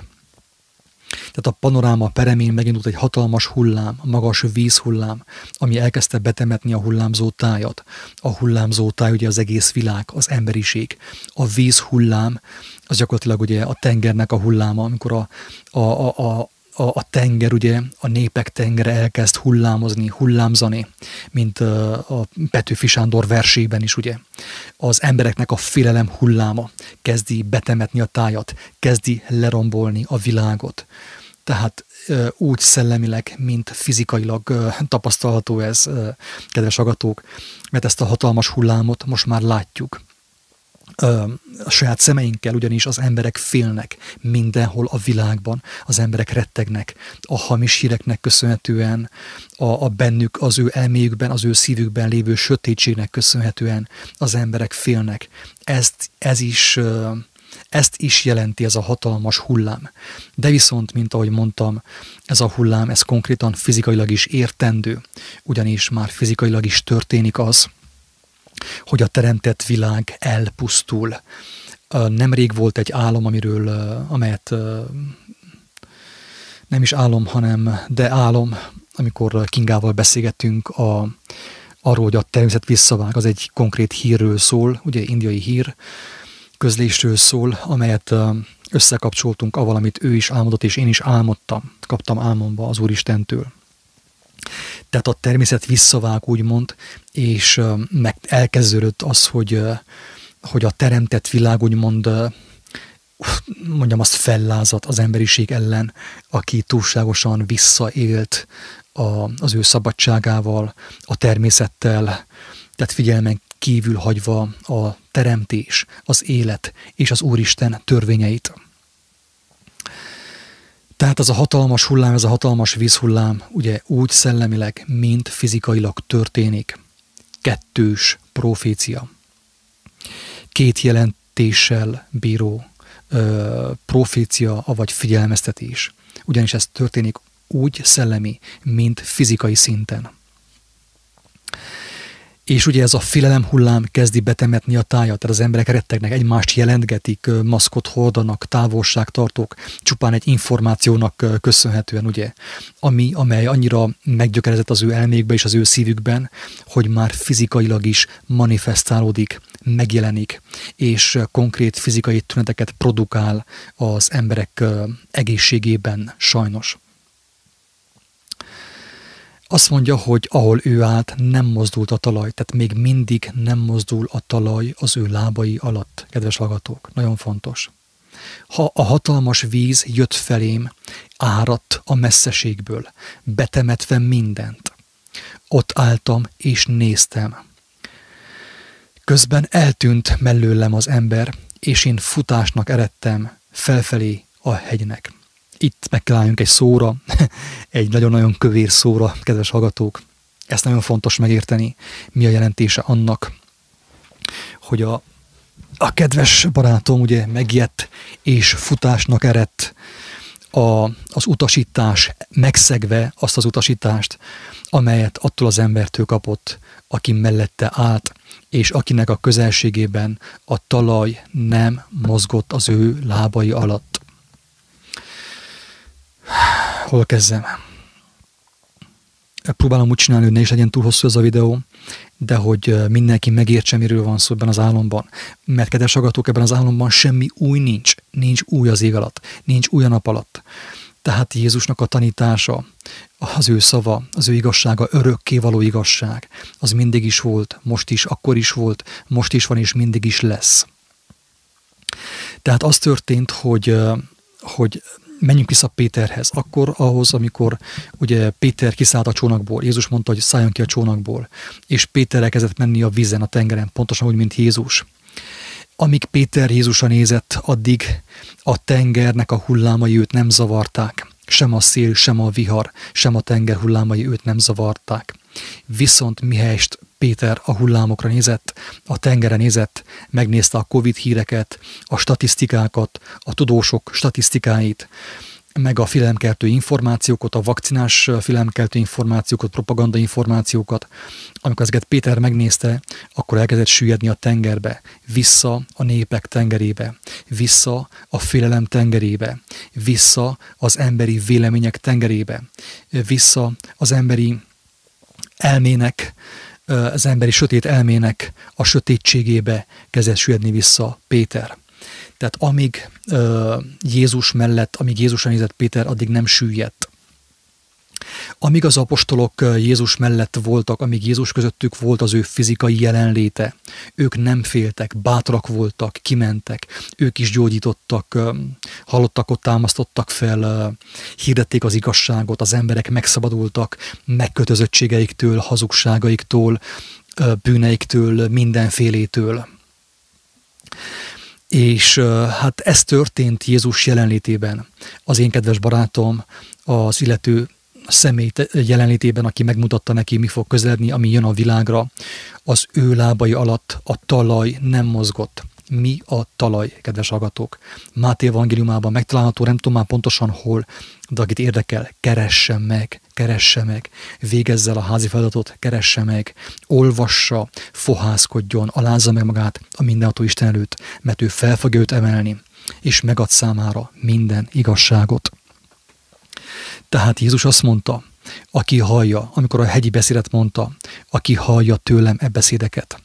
tehát a panoráma peremén megindult egy hatalmas hullám, magas vízhullám, ami elkezdte betemetni a hullámzó tájat. A hullámzó táj ugye az egész világ, az emberiség. A vízhullám az gyakorlatilag ugye a tengernek a hulláma, amikor a, a, a, a a, a tenger, ugye a népek tengere elkezd hullámozni, hullámzani, mint a Petőfi Sándor versében is, ugye. Az embereknek a félelem hulláma kezdi betemetni a tájat, kezdi lerombolni a világot. Tehát úgy szellemileg, mint fizikailag tapasztalható ez, kedves agatók, mert ezt a hatalmas hullámot most már látjuk a saját szemeinkkel, ugyanis az emberek félnek mindenhol a világban, az emberek rettegnek a hamis híreknek köszönhetően, a, a bennük, az ő elméjükben, az ő szívükben lévő sötétségnek köszönhetően az emberek félnek. Ezt, ez is ezt is jelenti ez a hatalmas hullám. De viszont, mint ahogy mondtam, ez a hullám, ez konkrétan fizikailag is értendő, ugyanis már fizikailag is történik az, hogy a teremtett világ elpusztul. Nemrég volt egy álom, amiről, amelyet nem is álom, hanem de álom, amikor Kingával beszélgettünk a, arról, hogy a természet visszavág, az egy konkrét hírről szól, ugye indiai hír, közlésről szól, amelyet összekapcsoltunk avval, amit ő is álmodott, és én is álmodtam, kaptam álmomba az Úristentől. Tehát a természet visszavág, úgymond, és meg elkezdődött az, hogy, hogy a teremtett világ úgymond mondjam azt fellázat az emberiség ellen, aki túlságosan visszaélt a, az ő szabadságával, a természettel, tehát figyelmen kívül hagyva a teremtés, az élet és az Úristen törvényeit. Tehát az a hatalmas hullám, ez a hatalmas vízhullám ugye úgy szellemileg, mint fizikailag történik. Kettős profécia. Két jelentéssel bíró ö, profécia, avagy figyelmeztetés. Ugyanis ez történik úgy szellemi, mint fizikai szinten. És ugye ez a félelem hullám kezdi betemetni a tájat, tehát az emberek rettegnek, egymást jelentgetik, maszkot hordanak, távolságtartók, csupán egy információnak köszönhetően, ugye, ami, amely annyira meggyökerezett az ő elmékbe és az ő szívükben, hogy már fizikailag is manifestálódik, megjelenik, és konkrét fizikai tüneteket produkál az emberek egészségében sajnos. Azt mondja, hogy ahol ő állt, nem mozdult a talaj, tehát még mindig nem mozdul a talaj az ő lábai alatt, kedves hallgatók. Nagyon fontos. Ha a hatalmas víz jött felém, áradt a messzeségből, betemetve mindent. Ott álltam és néztem. Közben eltűnt mellőlem az ember, és én futásnak eredtem felfelé a hegynek itt meg kell álljunk egy szóra, egy nagyon-nagyon kövér szóra, kedves hallgatók. Ezt nagyon fontos megérteni, mi a jelentése annak, hogy a, a kedves barátom ugye megijedt és futásnak eredt a, az utasítás, megszegve azt az utasítást, amelyet attól az embertől kapott, aki mellette állt, és akinek a közelségében a talaj nem mozgott az ő lábai alatt hol kezdem? Próbálom úgy csinálni, hogy ne is legyen túl hosszú ez a videó, de hogy mindenki megértse, miről van szó ebben az álomban. Mert kedves agatók, ebben az álomban semmi új nincs. Nincs új az ég alatt, nincs új a nap alatt. Tehát Jézusnak a tanítása, az ő szava, az ő igazsága, örökké való igazság, az mindig is volt, most is, akkor is volt, most is van és mindig is lesz. Tehát az történt, hogy, hogy menjünk vissza Péterhez, akkor ahhoz, amikor ugye Péter kiszállt a csónakból, Jézus mondta, hogy szálljon ki a csónakból, és Péter elkezdett menni a vízen, a tengeren, pontosan úgy, mint Jézus. Amíg Péter Jézusra nézett, addig a tengernek a hullámai őt nem zavarták. Sem a szél, sem a vihar, sem a tenger hullámai őt nem zavarták. Viszont mihelyest Péter a hullámokra nézett, a tengeren nézett, megnézte a Covid híreket, a statisztikákat, a tudósok statisztikáit, meg a filemkeltő információkat, a vakcinás filemkeltő információkat, propaganda információkat. Amikor ezeket Péter megnézte, akkor elkezdett süllyedni a tengerbe, vissza a népek tengerébe, vissza a félelem tengerébe, vissza az emberi vélemények tengerébe, vissza az emberi elmének, az emberi sötét elmének a sötétségébe kezdett süllyedni vissza Péter. Tehát amíg Jézus mellett, amíg Jézusra nézett Péter, addig nem süllyedt. Amíg az apostolok Jézus mellett voltak, amíg Jézus közöttük volt az ő fizikai jelenléte, ők nem féltek, bátrak voltak, kimentek, ők is gyógyítottak, ott támasztottak fel, hirdették az igazságot, az emberek megszabadultak megkötözöttségeiktől, hazugságaiktól, bűneiktől, mindenfélétől. És hát ez történt Jézus jelenlétében. Az én kedves barátom, az illető személy jelenlétében, aki megmutatta neki, mi fog közeledni, ami jön a világra, az ő lábai alatt a talaj nem mozgott. Mi a talaj, kedves hallgatók? Máté evangéliumában megtalálható, nem tudom már pontosan hol, de akit érdekel, keresse meg, keresse meg, végezze el a házi feladatot, keresse meg, olvassa, fohászkodjon, alázza meg magát a mindenható Isten előtt, mert ő fel fogja őt emelni, és megad számára minden igazságot. Tehát Jézus azt mondta, aki hallja, amikor a hegyi beszédet mondta, aki hallja tőlem e beszédeket,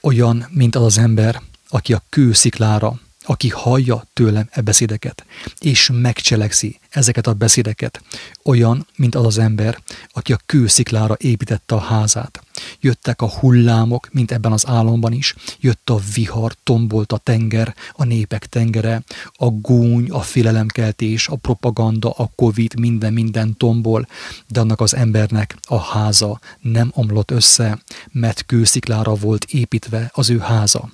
olyan, mint az az ember, aki a kősziklára aki hallja tőlem e beszédeket, és megcselekszi ezeket a beszédeket, olyan, mint az az ember, aki a kősziklára építette a házát. Jöttek a hullámok, mint ebben az álomban is, jött a vihar, tombolt a tenger, a népek tengere, a gúny, a félelemkeltés, a propaganda, a covid, minden, minden tombol, de annak az embernek a háza nem omlott össze, mert kősziklára volt építve az ő háza.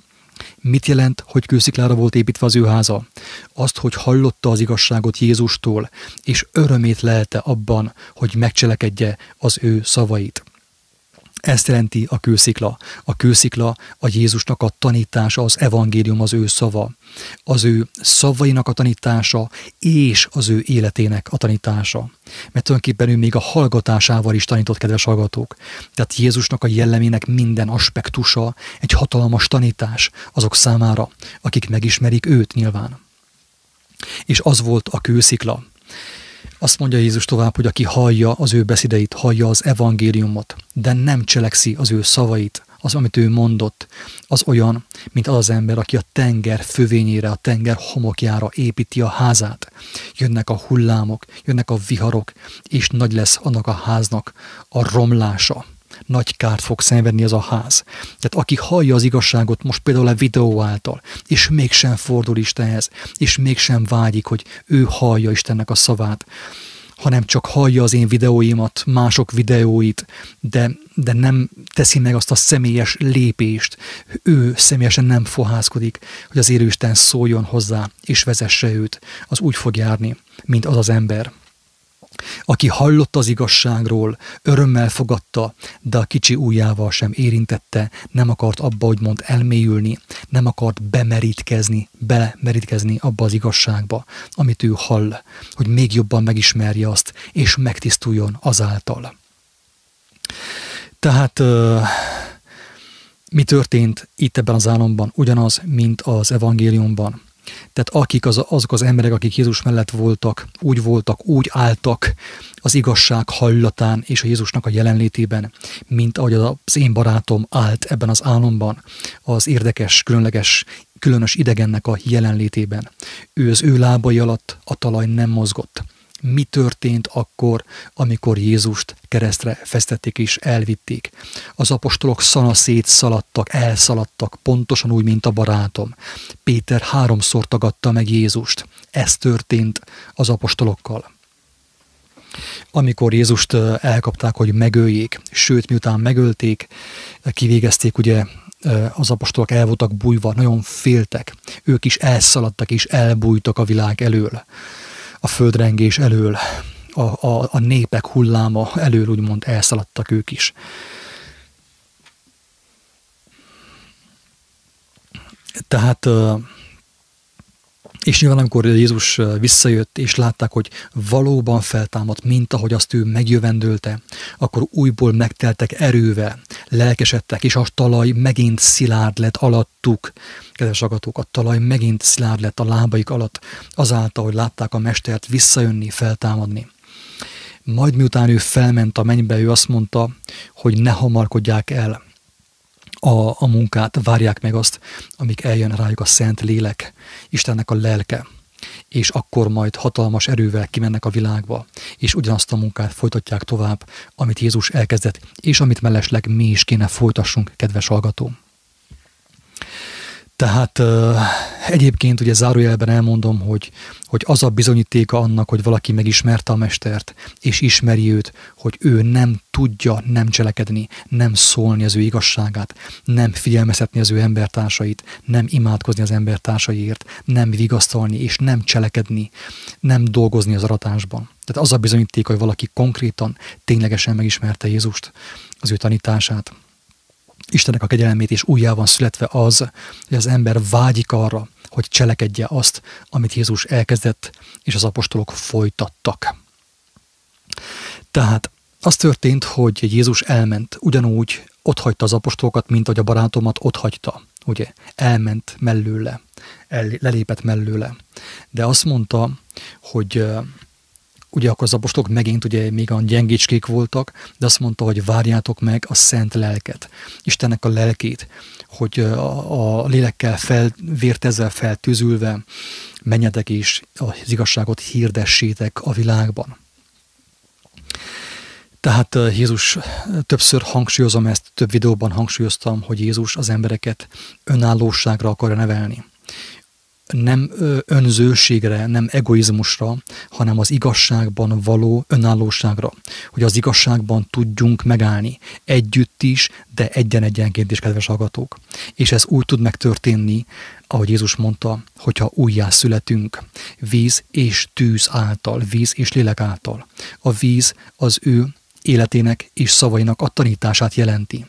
Mit jelent, hogy kősziklára volt építve az ő háza? Azt, hogy hallotta az igazságot Jézustól, és örömét lelte abban, hogy megcselekedje az ő szavait. Ezt jelenti a kőszikla. A kőszikla a Jézusnak a tanítása, az evangélium az ő szava. Az ő szavainak a tanítása és az ő életének a tanítása. Mert tulajdonképpen ő még a hallgatásával is tanított, kedves hallgatók. Tehát Jézusnak a jellemének minden aspektusa egy hatalmas tanítás azok számára, akik megismerik őt nyilván. És az volt a kőszikla. Azt mondja Jézus tovább, hogy aki hallja az ő beszédeit, hallja az evangéliumot, de nem cselekszi az ő szavait, az, amit ő mondott, az olyan, mint az az ember, aki a tenger fövényére, a tenger homokjára építi a házát. Jönnek a hullámok, jönnek a viharok, és nagy lesz annak a háznak a romlása nagy kárt fog szenvedni az a ház. Tehát aki hallja az igazságot most például a videó által, és mégsem fordul Istenhez, és mégsem vágyik, hogy ő hallja Istennek a szavát, hanem csak hallja az én videóimat, mások videóit, de, de nem teszi meg azt a személyes lépést. Ő személyesen nem fohászkodik, hogy az élőisten szóljon hozzá, és vezesse őt. Az úgy fog járni, mint az az ember, aki hallott az igazságról, örömmel fogadta, de a kicsi ujjával sem érintette, nem akart abba, hogy mond elmélyülni, nem akart bemerítkezni, belemerítkezni abba az igazságba, amit ő hall, hogy még jobban megismerje azt, és megtisztuljon azáltal. Tehát mi történt itt ebben az álomban? Ugyanaz, mint az evangéliumban. Tehát akik az, azok az emberek, akik Jézus mellett voltak, úgy voltak, úgy álltak az igazság hallatán és a Jézusnak a jelenlétében, mint ahogy az én barátom állt ebben az álomban, az érdekes, különleges, különös idegennek a jelenlétében. Ő az ő lábai alatt a talaj nem mozgott mi történt akkor, amikor Jézust keresztre fesztették és elvitték. Az apostolok szana szaladtak, elszaladtak, pontosan úgy, mint a barátom. Péter háromszor tagadta meg Jézust. Ez történt az apostolokkal. Amikor Jézust elkapták, hogy megöljék, sőt, miután megölték, kivégezték, ugye az apostolok el voltak bújva, nagyon féltek. Ők is elszaladtak és elbújtak a világ elől a földrengés elől, a, a, a népek hulláma elől úgymond elszaladtak ők is. Tehát És nyilván, amikor Jézus visszajött, és látták, hogy valóban feltámadt, mint ahogy azt ő megjövendölte, akkor újból megteltek erővel, lelkesedtek, és a talaj megint szilárd lett alattuk. Kedves agatók, a talaj megint szilárd lett a lábaik alatt, azáltal, hogy látták a mestert visszajönni, feltámadni. Majd miután ő felment a mennybe, ő azt mondta, hogy ne hamarkodják el, a, a munkát, várják meg azt, amíg eljön rájuk a Szent Lélek, Istennek a lelke, és akkor majd hatalmas erővel kimennek a világba, és ugyanazt a munkát folytatják tovább, amit Jézus elkezdett, és amit mellesleg mi is kéne folytassunk, kedves hallgató. Tehát egyébként ugye zárójelben elmondom, hogy, hogy az a bizonyítéka annak, hogy valaki megismerte a mestert, és ismeri őt, hogy ő nem tudja nem cselekedni, nem szólni az ő igazságát, nem figyelmezhetni az ő embertársait, nem imádkozni az embertársaiért, nem vigasztalni és nem cselekedni, nem dolgozni az aratásban. Tehát az a bizonyíték, hogy valaki konkrétan, ténylegesen megismerte Jézust, az ő tanítását, Istennek a kegyelmét, és újjá van születve az, hogy az ember vágyik arra, hogy cselekedje azt, amit Jézus elkezdett, és az apostolok folytattak. Tehát az történt, hogy Jézus elment, ugyanúgy ott hagyta az apostolokat, mint hogy a barátomat ott hagyta. Ugye, elment mellőle, el, lelépett mellőle. De azt mondta, hogy ugye akkor az apostolok megint ugye még a gyengécskék voltak, de azt mondta, hogy várjátok meg a szent lelket, Istennek a lelkét, hogy a, a lélekkel fel, vértezzel feltűzülve menjetek és az igazságot hirdessétek a világban. Tehát Jézus, többször hangsúlyozom ezt, több videóban hangsúlyoztam, hogy Jézus az embereket önállóságra akarja nevelni nem önzőségre, nem egoizmusra, hanem az igazságban való önállóságra, hogy az igazságban tudjunk megállni, együtt is, de egyen-egyenként is, kedves hallgatók. És ez úgy tud megtörténni, ahogy Jézus mondta, hogyha újjá születünk, víz és tűz által, víz és lélek által. A víz az ő életének és szavainak a tanítását jelenti.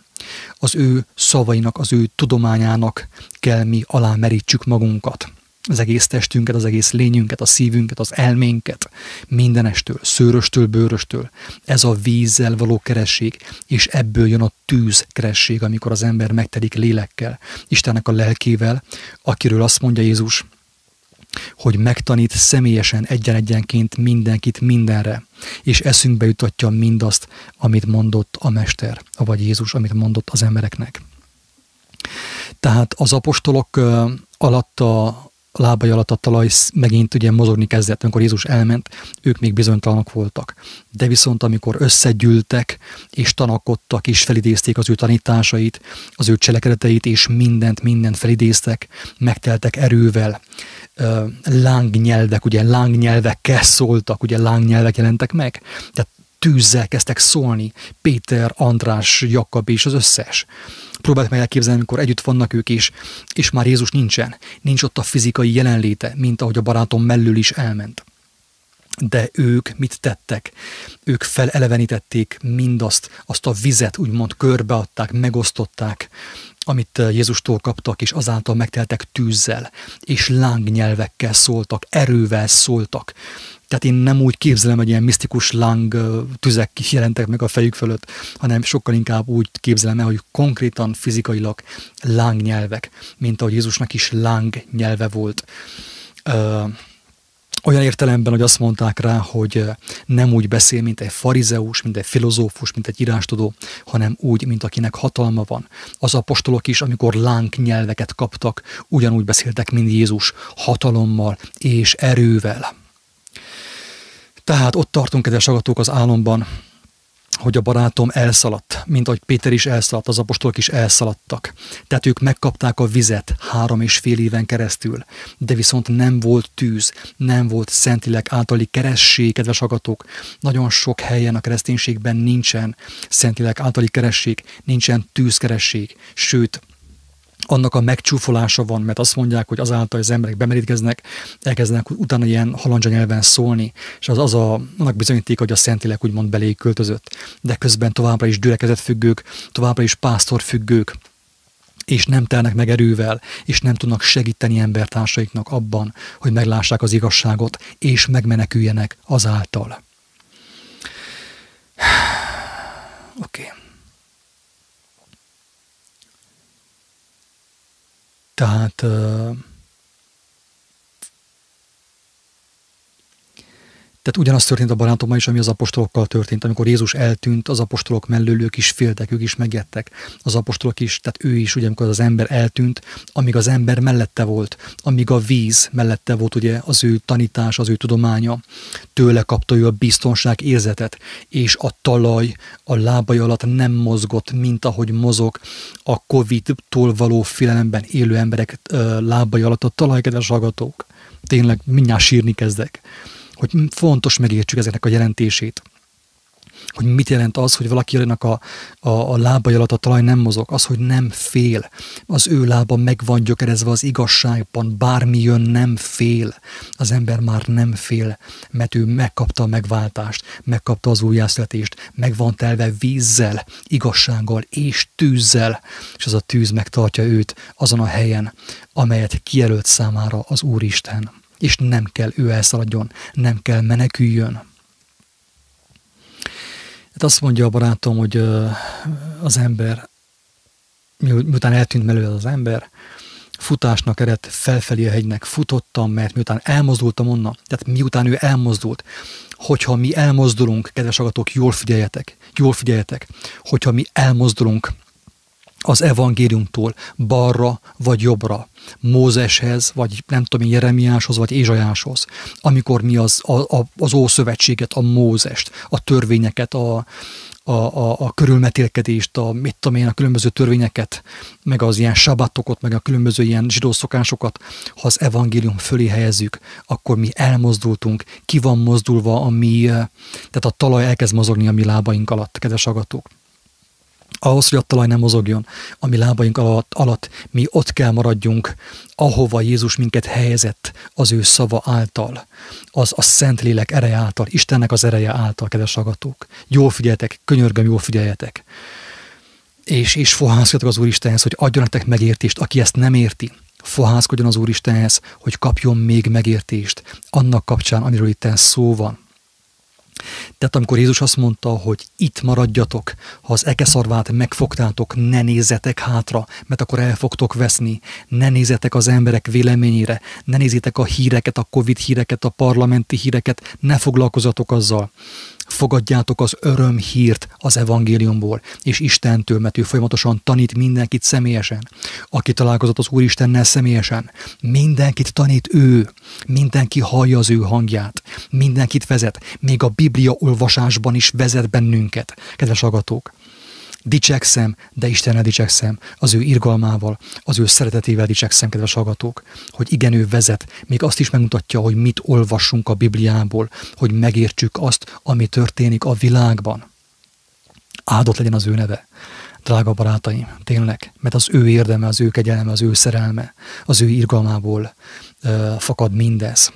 Az ő szavainak, az ő tudományának kell mi alá merítsük magunkat az egész testünket, az egész lényünket, a szívünket, az elménket, mindenestől, szőröstől, bőröstől. Ez a vízzel való keresség, és ebből jön a tűz keresség, amikor az ember megtelik lélekkel, Istennek a lelkével, akiről azt mondja Jézus, hogy megtanít személyesen egyen-egyenként mindenkit mindenre, és eszünkbe jutatja mindazt, amit mondott a Mester, vagy Jézus, amit mondott az embereknek. Tehát az apostolok alatt a lábai alatt a talaj megint ugye mozogni kezdett, amikor Jézus elment, ők még bizonytalanok voltak. De viszont amikor összegyűltek, és tanakodtak, és felidézték az ő tanításait, az ő cselekedeteit, és mindent, mindent felidéztek, megteltek erővel, lángnyelvek, ugye lángnyelvekkel szóltak, ugye lángnyelvek jelentek meg, tehát tűzzel kezdtek szólni, Péter, András, Jakab és az összes. Próbált meg elképzelni, amikor együtt vannak ők is, és már Jézus nincsen. Nincs ott a fizikai jelenléte, mint ahogy a barátom mellől is elment. De ők mit tettek? Ők felelevenítették mindazt, azt a vizet úgymond körbeadták, megosztották, amit Jézustól kaptak, és azáltal megteltek tűzzel, és lángnyelvekkel szóltak, erővel szóltak. Tehát én nem úgy képzelem, hogy ilyen misztikus láng tüzek jelentek meg a fejük fölött, hanem sokkal inkább úgy képzelem el, hogy konkrétan fizikailag lángnyelvek, mint ahogy Jézusnak is lángnyelve volt. Olyan értelemben, hogy azt mondták rá, hogy nem úgy beszél, mint egy farizeus, mint egy filozófus, mint egy írástudó, hanem úgy, mint akinek hatalma van. Az apostolok is, amikor láng nyelveket kaptak, ugyanúgy beszéltek, mint Jézus, hatalommal és erővel. Tehát ott tartunk, kedves agatók, az álomban, hogy a barátom elszaladt, mint ahogy Péter is elszaladt, az apostolok is elszaladtak. Tehát ők megkapták a vizet három és fél éven keresztül, de viszont nem volt tűz, nem volt szentileg általi keresség, kedves agatók. Nagyon sok helyen a kereszténységben nincsen szentileg általi keresség, nincsen tűzkeresség, sőt, annak a megcsúfolása van, mert azt mondják, hogy azáltal, hogy az emberek bemerítkeznek, elkezdenek utána ilyen halandzsa nyelven szólni, és az, az a, annak bizonyíték, hogy a Szentlélek úgymond belé költözött. De közben továbbra is függők, továbbra is pásztorfüggők, és nem telnek meg erővel, és nem tudnak segíteni embertársaiknak abban, hogy meglássák az igazságot, és megmeneküljenek azáltal. Oké. Okay. Tehát Tehát ugyanaz történt a barátommal is, ami az apostolokkal történt. Amikor Jézus eltűnt, az apostolok mellől ők is féltek, ők is megettek. Az apostolok is, tehát ő is, ugye, amikor az ember eltűnt, amíg az ember mellette volt, amíg a víz mellette volt, ugye az ő tanítás, az ő tudománya, tőle kapta ő a biztonság érzetet, és a talaj a lábai alatt nem mozgott, mint ahogy mozog a Covid-tól való félelemben élő emberek lábai alatt a talaj, kedves hallgatók. Tényleg mindjárt sírni kezdek hogy fontos megértsük ezeknek a jelentését. Hogy mit jelent az, hogy valaki a, a, a lábai alatt a talaj nem mozog, az, hogy nem fél. Az ő lába meg van gyökerezve az igazságban, bármi jön, nem fél. Az ember már nem fél, mert ő megkapta a megváltást, megkapta az újjászletést, meg van telve vízzel, igazsággal és tűzzel, és az a tűz megtartja őt azon a helyen, amelyet kijelölt számára az Úristen és nem kell ő elszaladjon, nem kell meneküljön. Hát azt mondja a barátom, hogy az ember, miután eltűnt mellől az ember, futásnak eredt felfelé a hegynek, futottam, mert miután elmozdultam onnan, tehát miután ő elmozdult, hogyha mi elmozdulunk, kedves agatok, jól figyeljetek, jól figyeljetek, hogyha mi elmozdulunk az evangéliumtól balra vagy jobbra, Mózeshez, vagy nem tudom, Jeremiáshoz, vagy Ézsajáshoz, amikor mi az, a, a, az Ószövetséget, a Mózest, a törvényeket, a, a, a, a körülmetélkedést, a, mit tudom én, a különböző törvényeket, meg az ilyen sabatokot, meg a különböző ilyen zsidó szokásokat, ha az evangélium fölé helyezzük, akkor mi elmozdultunk, ki van mozdulva, ami, tehát a talaj elkezd mozogni a mi lábaink alatt, kedves agatók ahhoz, hogy a talaj nem mozogjon, ami lábaink alatt, alatt mi ott kell maradjunk, ahova Jézus minket helyezett az ő szava által, az a Szentlélek ereje által, Istennek az ereje által, kedves agatók. Jól figyeljetek, könyörgöm, jól figyeljetek. És, és fohászkodjatok az Úristenhez, hogy adjon nektek megértést, aki ezt nem érti, fohászkodjon az Úristenhez, hogy kapjon még megértést annak kapcsán, amiről itt szó van. Tehát amikor Jézus azt mondta, hogy itt maradjatok, ha az ekeszarvát megfogtátok, ne nézzetek hátra, mert akkor el fogtok veszni, ne nézzetek az emberek véleményére, ne nézzétek a híreket, a Covid híreket, a parlamenti híreket, ne foglalkozatok azzal fogadjátok az örömhírt az evangéliumból, és Istentől, mert ő folyamatosan tanít mindenkit személyesen. Aki találkozott az Úristennel személyesen, mindenkit tanít ő, mindenki hallja az ő hangját, mindenkit vezet, még a Biblia olvasásban is vezet bennünket, kedves agatók dicsekszem, de Istennel dicsekszem, az ő irgalmával, az ő szeretetével dicsekszem, kedves hallgatók, hogy igen, ő vezet, még azt is megmutatja, hogy mit olvassunk a Bibliából, hogy megértsük azt, ami történik a világban. Áldott legyen az ő neve. Drága barátaim, tényleg, mert az ő érdeme, az ő kegyelme, az ő szerelme, az ő irgalmából uh, fakad mindez.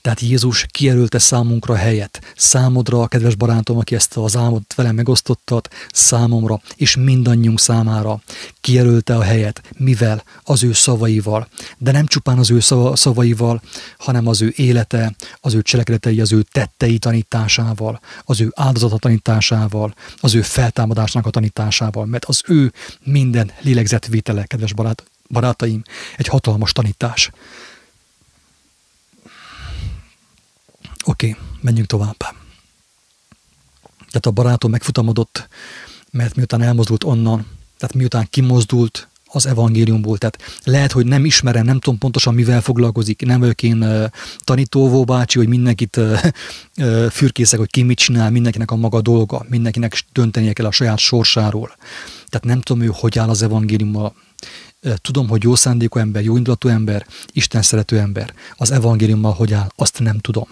Tehát Jézus kijelölte számunkra helyet. Számodra, a kedves barátom, aki ezt az álmot velem megosztottad, számomra és mindannyiunk számára kijelölte a helyet. Mivel? Az ő szavaival. De nem csupán az ő szavaival, hanem az ő élete, az ő cselekedetei, az ő tettei tanításával, az ő áldozata tanításával, az ő feltámadásnak a tanításával, mert az ő minden lélegzetvétele, kedves barát, barátaim, egy hatalmas tanítás. Oké, okay, menjünk tovább. Tehát a barátom megfutamodott, mert miután elmozdult onnan, tehát miután kimozdult az evangéliumból, tehát lehet, hogy nem ismerem, nem tudom pontosan mivel foglalkozik, nem vagyok én uh, tanítóvó bácsi, hogy mindenkit uh, fürkészek, hogy ki mit csinál, mindenkinek a maga dolga, mindenkinek döntenie kell a saját sorsáról. Tehát nem tudom ő, hogy áll az evangéliummal, tudom, hogy jó szándékú ember, jó indulatú ember, Isten szerető ember. Az evangéliummal hogy áll, azt nem tudom.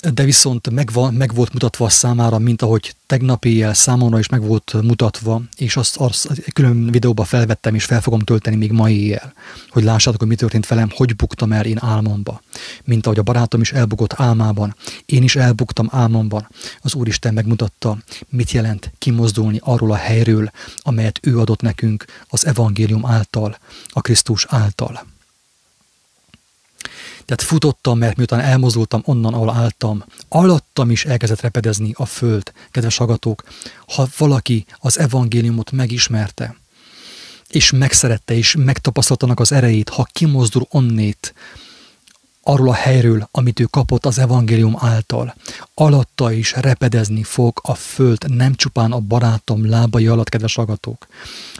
De viszont meg, van, meg volt mutatva a számára, mint ahogy tegnap éjjel számomra is meg volt mutatva, és azt, azt külön videóba felvettem, és fel fogom tölteni még mai éjjel, hogy lássátok, hogy mi történt velem, hogy buktam el én álmomba. Mint ahogy a barátom is elbukott álmában, én is elbuktam álmomban. Az Úristen megmutatta, mit jelent kimozdulni arról a helyről, amelyet ő adott nekünk az evangélium által, a Krisztus által. Tehát futottam, mert miután elmozdultam onnan, ahol álltam, alattam is elkezdett repedezni a föld, kedves hallgatók. Ha valaki az evangéliumot megismerte, és megszerette, és megtapasztaltanak az erejét, ha kimozdul onnét, arról a helyről, amit ő kapott az evangélium által. Alatta is repedezni fog a föld, nem csupán a barátom lábai alatt, kedves agatók.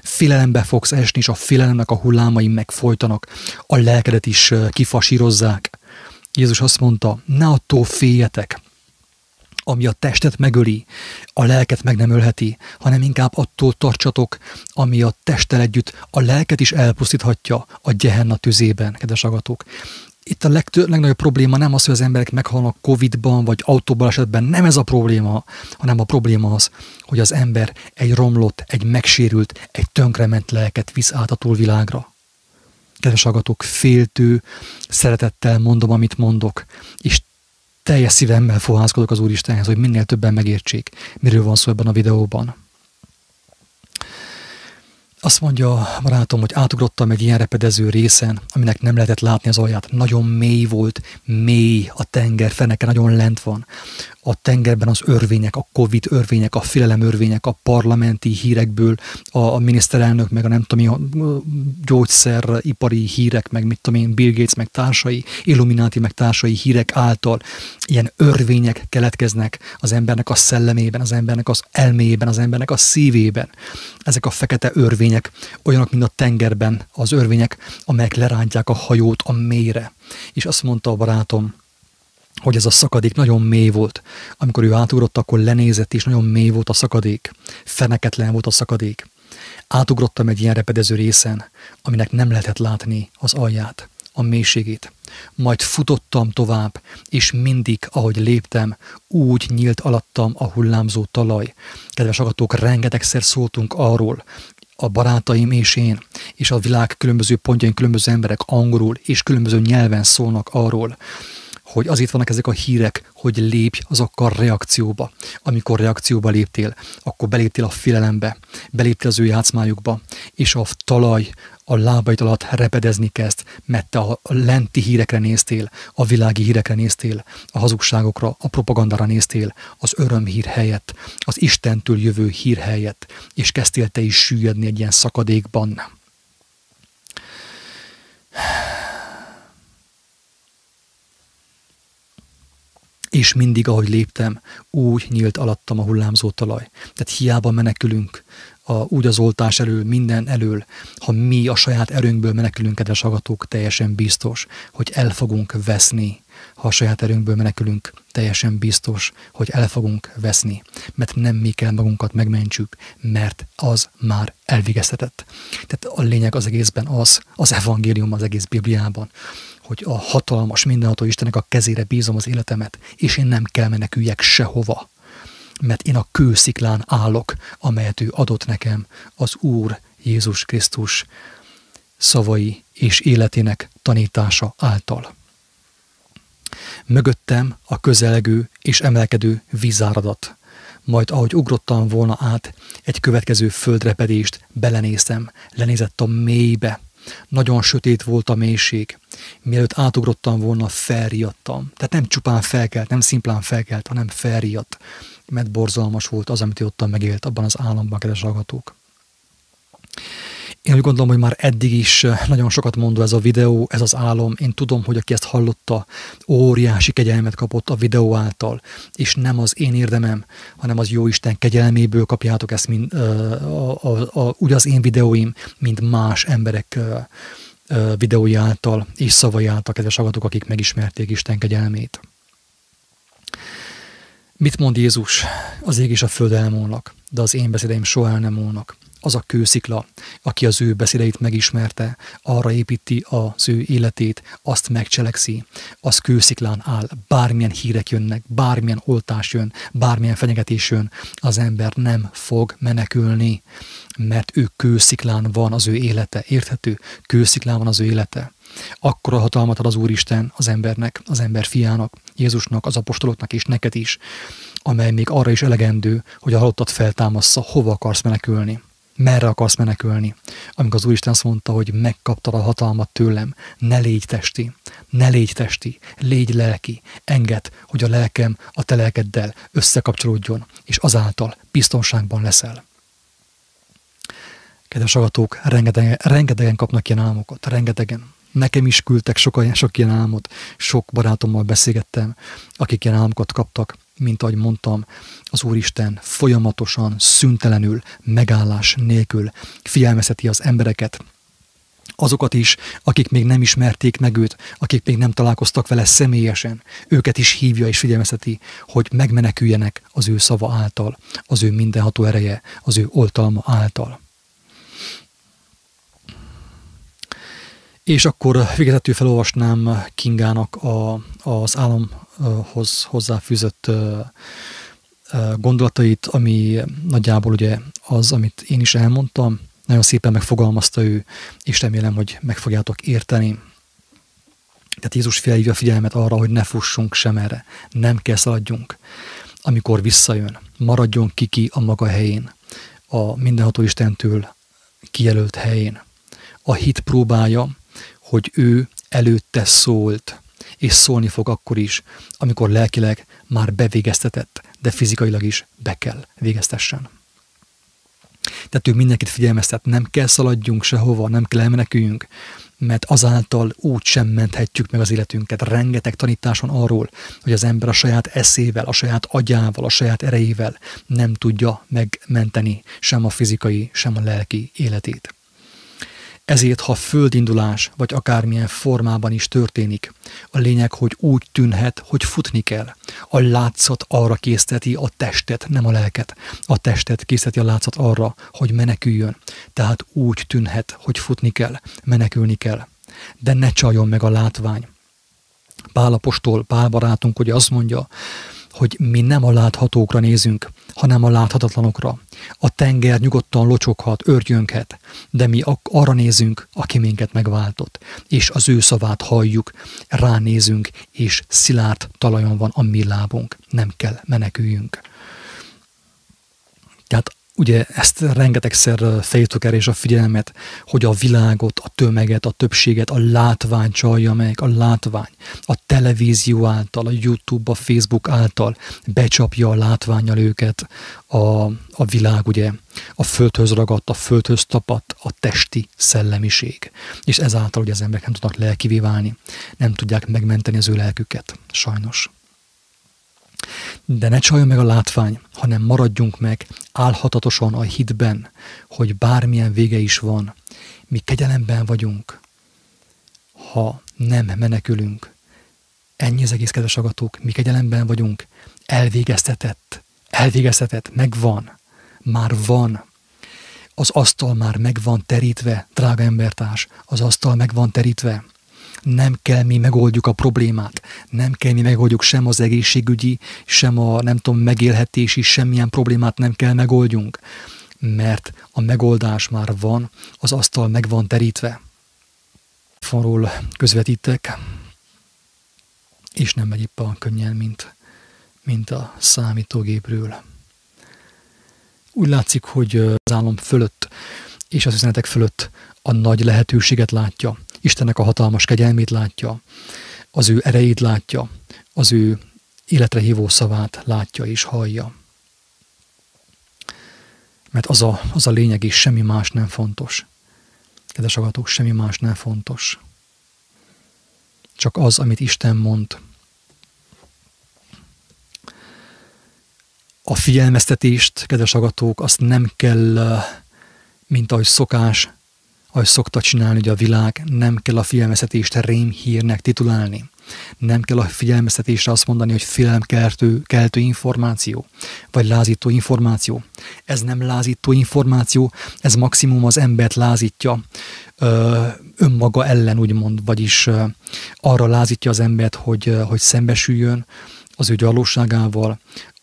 Filelembe fogsz esni, és a filelemnek a hullámai megfolytanak, a lelkedet is kifasírozzák. Jézus azt mondta, ne attól féljetek, ami a testet megöli, a lelket meg nem ölheti, hanem inkább attól tartsatok, ami a testtel együtt a lelket is elpusztíthatja a gyehenna tüzében, kedves agatók itt a legtő, legnagyobb probléma nem az, hogy az emberek meghalnak Covid-ban vagy autóbalesetben, nem ez a probléma, hanem a probléma az, hogy az ember egy romlott, egy megsérült, egy tönkrement lelket visz át a túlvilágra. Kedves agatok, féltő, szeretettel mondom, amit mondok, és teljes szívemmel fohászkodok az Úristenhez, hogy minél többen megértsék, miről van szó ebben a videóban. Azt mondja a barátom, hogy átugrottam egy ilyen repedező részen, aminek nem lehetett látni az alját. Nagyon mély volt, mély a tenger, feneke nagyon lent van a tengerben az örvények, a Covid örvények, a filelem örvények, a parlamenti hírekből, a, a miniszterelnök, meg a nem tudom, a gyógyszeripari hírek, meg mit tudom én, Bill Gates, meg társai, Illuminati, meg társai hírek által ilyen örvények keletkeznek az embernek a szellemében, az embernek az elméjében, az embernek a szívében. Ezek a fekete örvények olyanok, mint a tengerben az örvények, amelyek lerántják a hajót a mélyre. És azt mondta a barátom, hogy ez a szakadék nagyon mély volt. Amikor ő átugrott, akkor lenézett, és nagyon mély volt a szakadék. Feneketlen volt a szakadék. Átugrottam egy ilyen repedező részen, aminek nem lehetett látni az alját, a mélységét. Majd futottam tovább, és mindig, ahogy léptem, úgy nyílt alattam a hullámzó talaj. Kedves agatók, rengetegszer szóltunk arról, a barátaim és én, és a világ különböző pontjain különböző emberek angolul és különböző nyelven szólnak arról, hogy azért vannak ezek a hírek, hogy lépj azokkal reakcióba. Amikor reakcióba léptél, akkor beléptél a félelembe, beléptél az ő játszmájukba, és a talaj a lábaid alatt repedezni kezd, mert te a lenti hírekre néztél, a világi hírekre néztél, a hazugságokra, a propagandára néztél, az örömhír helyett, az Istentől jövő hír helyett, és kezdtél te is süllyedni egy ilyen szakadékban és mindig, ahogy léptem, úgy nyílt alattam a hullámzó talaj. Tehát hiába menekülünk a, úgy az oltás elől, minden elől, ha mi a saját erőnkből menekülünk, kedves agatók, teljesen biztos, hogy el fogunk veszni. Ha a saját erőnkből menekülünk, teljesen biztos, hogy el fogunk veszni, mert nem mi kell magunkat megmentsük, mert az már elvégeztetett. Tehát a lényeg az egészben az, az evangélium az egész Bibliában, hogy a hatalmas, mindenható Istennek a kezére bízom az életemet, és én nem kell meneküljek sehova, mert én a kősziklán állok, amelyet ő adott nekem, az Úr Jézus Krisztus szavai és életének tanítása által. Mögöttem a közelgő és emelkedő vízáradat, majd ahogy ugrottam volna át egy következő földrepedést, belenéztem, lenézett a mélybe, nagyon sötét volt a mélység. Mielőtt átugrottam volna, felriadtam. Tehát nem csupán felkelt, nem szimplán felkelt, hanem felriadt. Mert borzalmas volt az, amit ott megélt abban az államban, kedves hallgatók. Én úgy gondolom, hogy már eddig is eh, nagyon sokat mondó ez a videó, ez az álom. Én tudom, hogy aki ezt hallotta, óriási kegyelmet kapott a videó által, és nem az én érdemem, hanem az jó Isten kegyelméből kapjátok ezt, mint, uh, a, a, a, úgy az én videóim, mint más emberek uh, videói által és szavai által, kedves agatok, akik megismerték Isten kegyelmét. Mit mond Jézus? Az ég és a föld elmúlnak, de az én beszédeim soha el nem múlnak. Az a kőszikla, aki az ő beszédeit megismerte, arra építi az ő életét, azt megcselekszi, az kősziklán áll, bármilyen hírek jönnek, bármilyen oltás jön, bármilyen fenyegetés jön, az ember nem fog menekülni, mert ő kősziklán van az ő élete, érthető? Kősziklán van az ő élete. Akkor a hatalmat ad az Úristen az embernek, az ember fiának, Jézusnak, az apostoloknak és neked is, amely még arra is elegendő, hogy a halottat feltámassza, hova akarsz menekülni merre akarsz menekülni. Amikor az Úristen azt mondta, hogy megkaptad a hatalmat tőlem, ne légy testi, ne légy testi, légy lelki, enged, hogy a lelkem a te lelkeddel összekapcsolódjon, és azáltal biztonságban leszel. Kedves agatók, rengetegen, rengetegen kapnak ilyen álmokat, rengetegen. Nekem is küldtek sok, sok ilyen álmot, sok barátommal beszélgettem, akik ilyen álmokat kaptak, mint ahogy mondtam, az Úristen folyamatosan, szüntelenül, megállás nélkül figyelmezheti az embereket, azokat is, akik még nem ismerték meg őt, akik még nem találkoztak vele személyesen, őket is hívja és figyelmezheti, hogy megmeneküljenek az ő szava által, az ő mindenható ereje, az ő oltalma által. És akkor végezetül felolvasnám Kingának a, az álomhoz hozzáfűzött gondolatait, ami nagyjából ugye az, amit én is elmondtam, nagyon szépen megfogalmazta ő, és remélem, hogy meg fogjátok érteni. Tehát Jézus felhívja a figyelmet arra, hogy ne fussunk sem erre, nem kell szaladjunk. Amikor visszajön, maradjon kiki a maga helyén, a mindenható Istentől kijelölt helyén. A hit próbája, hogy ő előtte szólt, és szólni fog akkor is, amikor lelkileg már bevégeztetett, de fizikailag is be kell végeztessen. Tehát ő mindenkit figyelmeztet, nem kell szaladjunk sehova, nem kell elmeneküljünk, mert azáltal úgy sem menthetjük meg az életünket. Rengeteg tanításon arról, hogy az ember a saját eszével, a saját agyával, a saját erejével nem tudja megmenteni sem a fizikai, sem a lelki életét. Ezért, ha földindulás, vagy akármilyen formában is történik, a lényeg, hogy úgy tűnhet, hogy futni kell. A látszat arra készteti a testet, nem a lelket. A testet készteti a látszat arra, hogy meneküljön. Tehát úgy tűnhet, hogy futni kell, menekülni kell. De ne csaljon meg a látvány. Pálapostól, Pál barátunk ugye azt mondja, hogy mi nem a láthatókra nézünk, hanem a láthatatlanokra. A tenger nyugodtan locsoghat, örgyönkhet, de mi arra nézünk, aki minket megváltott, és az ő szavát halljuk, ránézünk, és szilárd talajon van a mi lábunk. Nem kell meneküljünk. Tehát ugye ezt rengetegszer fejtük el és a figyelmet, hogy a világot, a tömeget, a többséget, a látvány csalja meg, a látvány, a televízió által, a YouTube, a Facebook által becsapja a látványal őket a, a világ, ugye, a földhöz ragadt, a földhöz tapadt, a testi szellemiség. És ezáltal ugye az emberek nem tudnak lelkivé válni, nem tudják megmenteni az ő lelküket, sajnos. De ne csaljon meg a látvány, hanem maradjunk meg álhatatosan a hitben, hogy bármilyen vége is van, mi kegyelemben vagyunk, ha nem menekülünk. Ennyi az egész kedves agatók, mi kegyelemben vagyunk, elvégeztetett, elvégeztetett, megvan, már van. Az asztal már meg van terítve, drága embertárs, az asztal meg van terítve nem kell mi megoldjuk a problémát, nem kell mi megoldjuk sem az egészségügyi, sem a nem tudom, megélhetési, semmilyen problémát nem kell megoldjunk, mert a megoldás már van, az asztal meg van terítve. Fonról közvetítek, és nem megy éppen könnyen, mint, mint a számítógépről. Úgy látszik, hogy az állam fölött és az üzenetek fölött a nagy lehetőséget látja, Istennek a hatalmas kegyelmét látja, az ő erejét látja, az ő életre hívó szavát látja és hallja. Mert az a, az a lényeg is, semmi más nem fontos. Kedves agatok, semmi más nem fontos. Csak az, amit Isten mond. A figyelmeztetést, kedves agatók, azt nem kell, mint ahogy szokás, ahogy szokta csinálni ugye a világ, nem kell a figyelmeztetést rémhírnek titulálni. Nem kell a figyelmeztetésre azt mondani, hogy félelmkeltő keltő információ, vagy lázító információ. Ez nem lázító információ, ez maximum az embert lázítja ö, önmaga ellen, úgymond, vagyis ö, arra lázítja az embert, hogy, ö, hogy szembesüljön az ő gyarlóságával,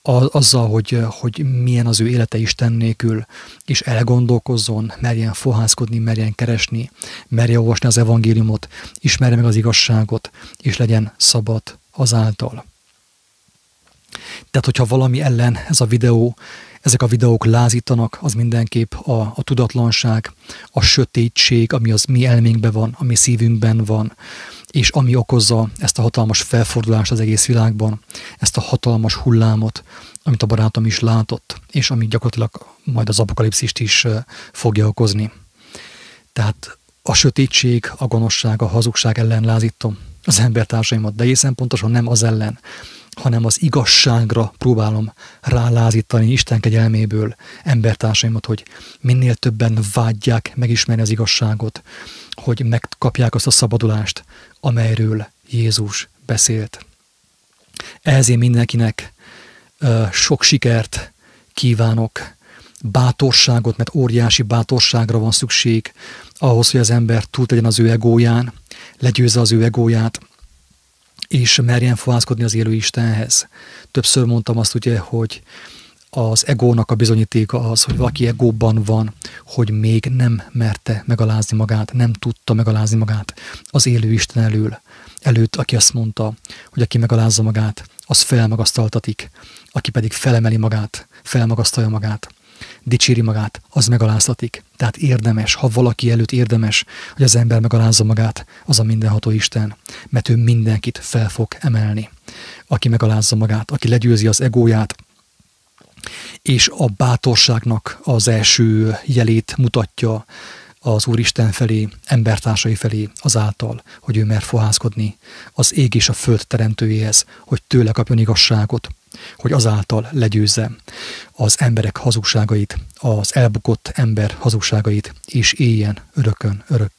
azzal, hogy, hogy milyen az ő élete Isten nélkül, és elgondolkozzon, merjen fohászkodni, merjen keresni, merje olvasni az evangéliumot, ismerje meg az igazságot, és legyen szabad azáltal. Tehát, hogyha valami ellen ez a videó, ezek a videók lázítanak, az mindenképp a, a tudatlanság, a sötétség, ami az mi elménkben van, ami szívünkben van, és ami okozza ezt a hatalmas felfordulást az egész világban, ezt a hatalmas hullámot, amit a barátom is látott, és ami gyakorlatilag majd az apokalipszist is fogja okozni. Tehát a sötétség, a gonoszság, a hazugság ellen lázítom az embertársaimat, de egészen pontosan nem az ellen, hanem az igazságra próbálom rálázítani Isten kegyelméből embertársaimat, hogy minél többen vágyják megismerni az igazságot, hogy megkapják azt a szabadulást, amelyről Jézus beszélt. Ehhez én mindenkinek sok sikert kívánok, bátorságot, mert óriási bátorságra van szükség ahhoz, hogy az ember túl tegyen az ő egóján, legyőzze az ő egóját, és merjen fohászkodni az élő Istenhez. Többször mondtam azt ugye, hogy az egónak a bizonyítéka az, hogy valaki egóban van, hogy még nem merte megalázni magát, nem tudta megalázni magát az élő Isten elől, előtt, aki azt mondta, hogy aki megalázza magát, az felmagasztaltatik, aki pedig felemeli magát, felmagasztalja magát, dicséri magát, az megaláztatik. Tehát érdemes, ha valaki előtt érdemes, hogy az ember megalázza magát, az a mindenható Isten, mert ő mindenkit fel fog emelni. Aki megalázza magát, aki legyőzi az egóját, és a bátorságnak az első jelét mutatja az Úristen felé, embertársai felé azáltal, hogy ő mer fohászkodni az ég és a föld teremtőjéhez, hogy tőle kapjon igazságot, hogy azáltal legyőzze az emberek hazugságait, az elbukott ember hazugságait, és éljen örökön örökké.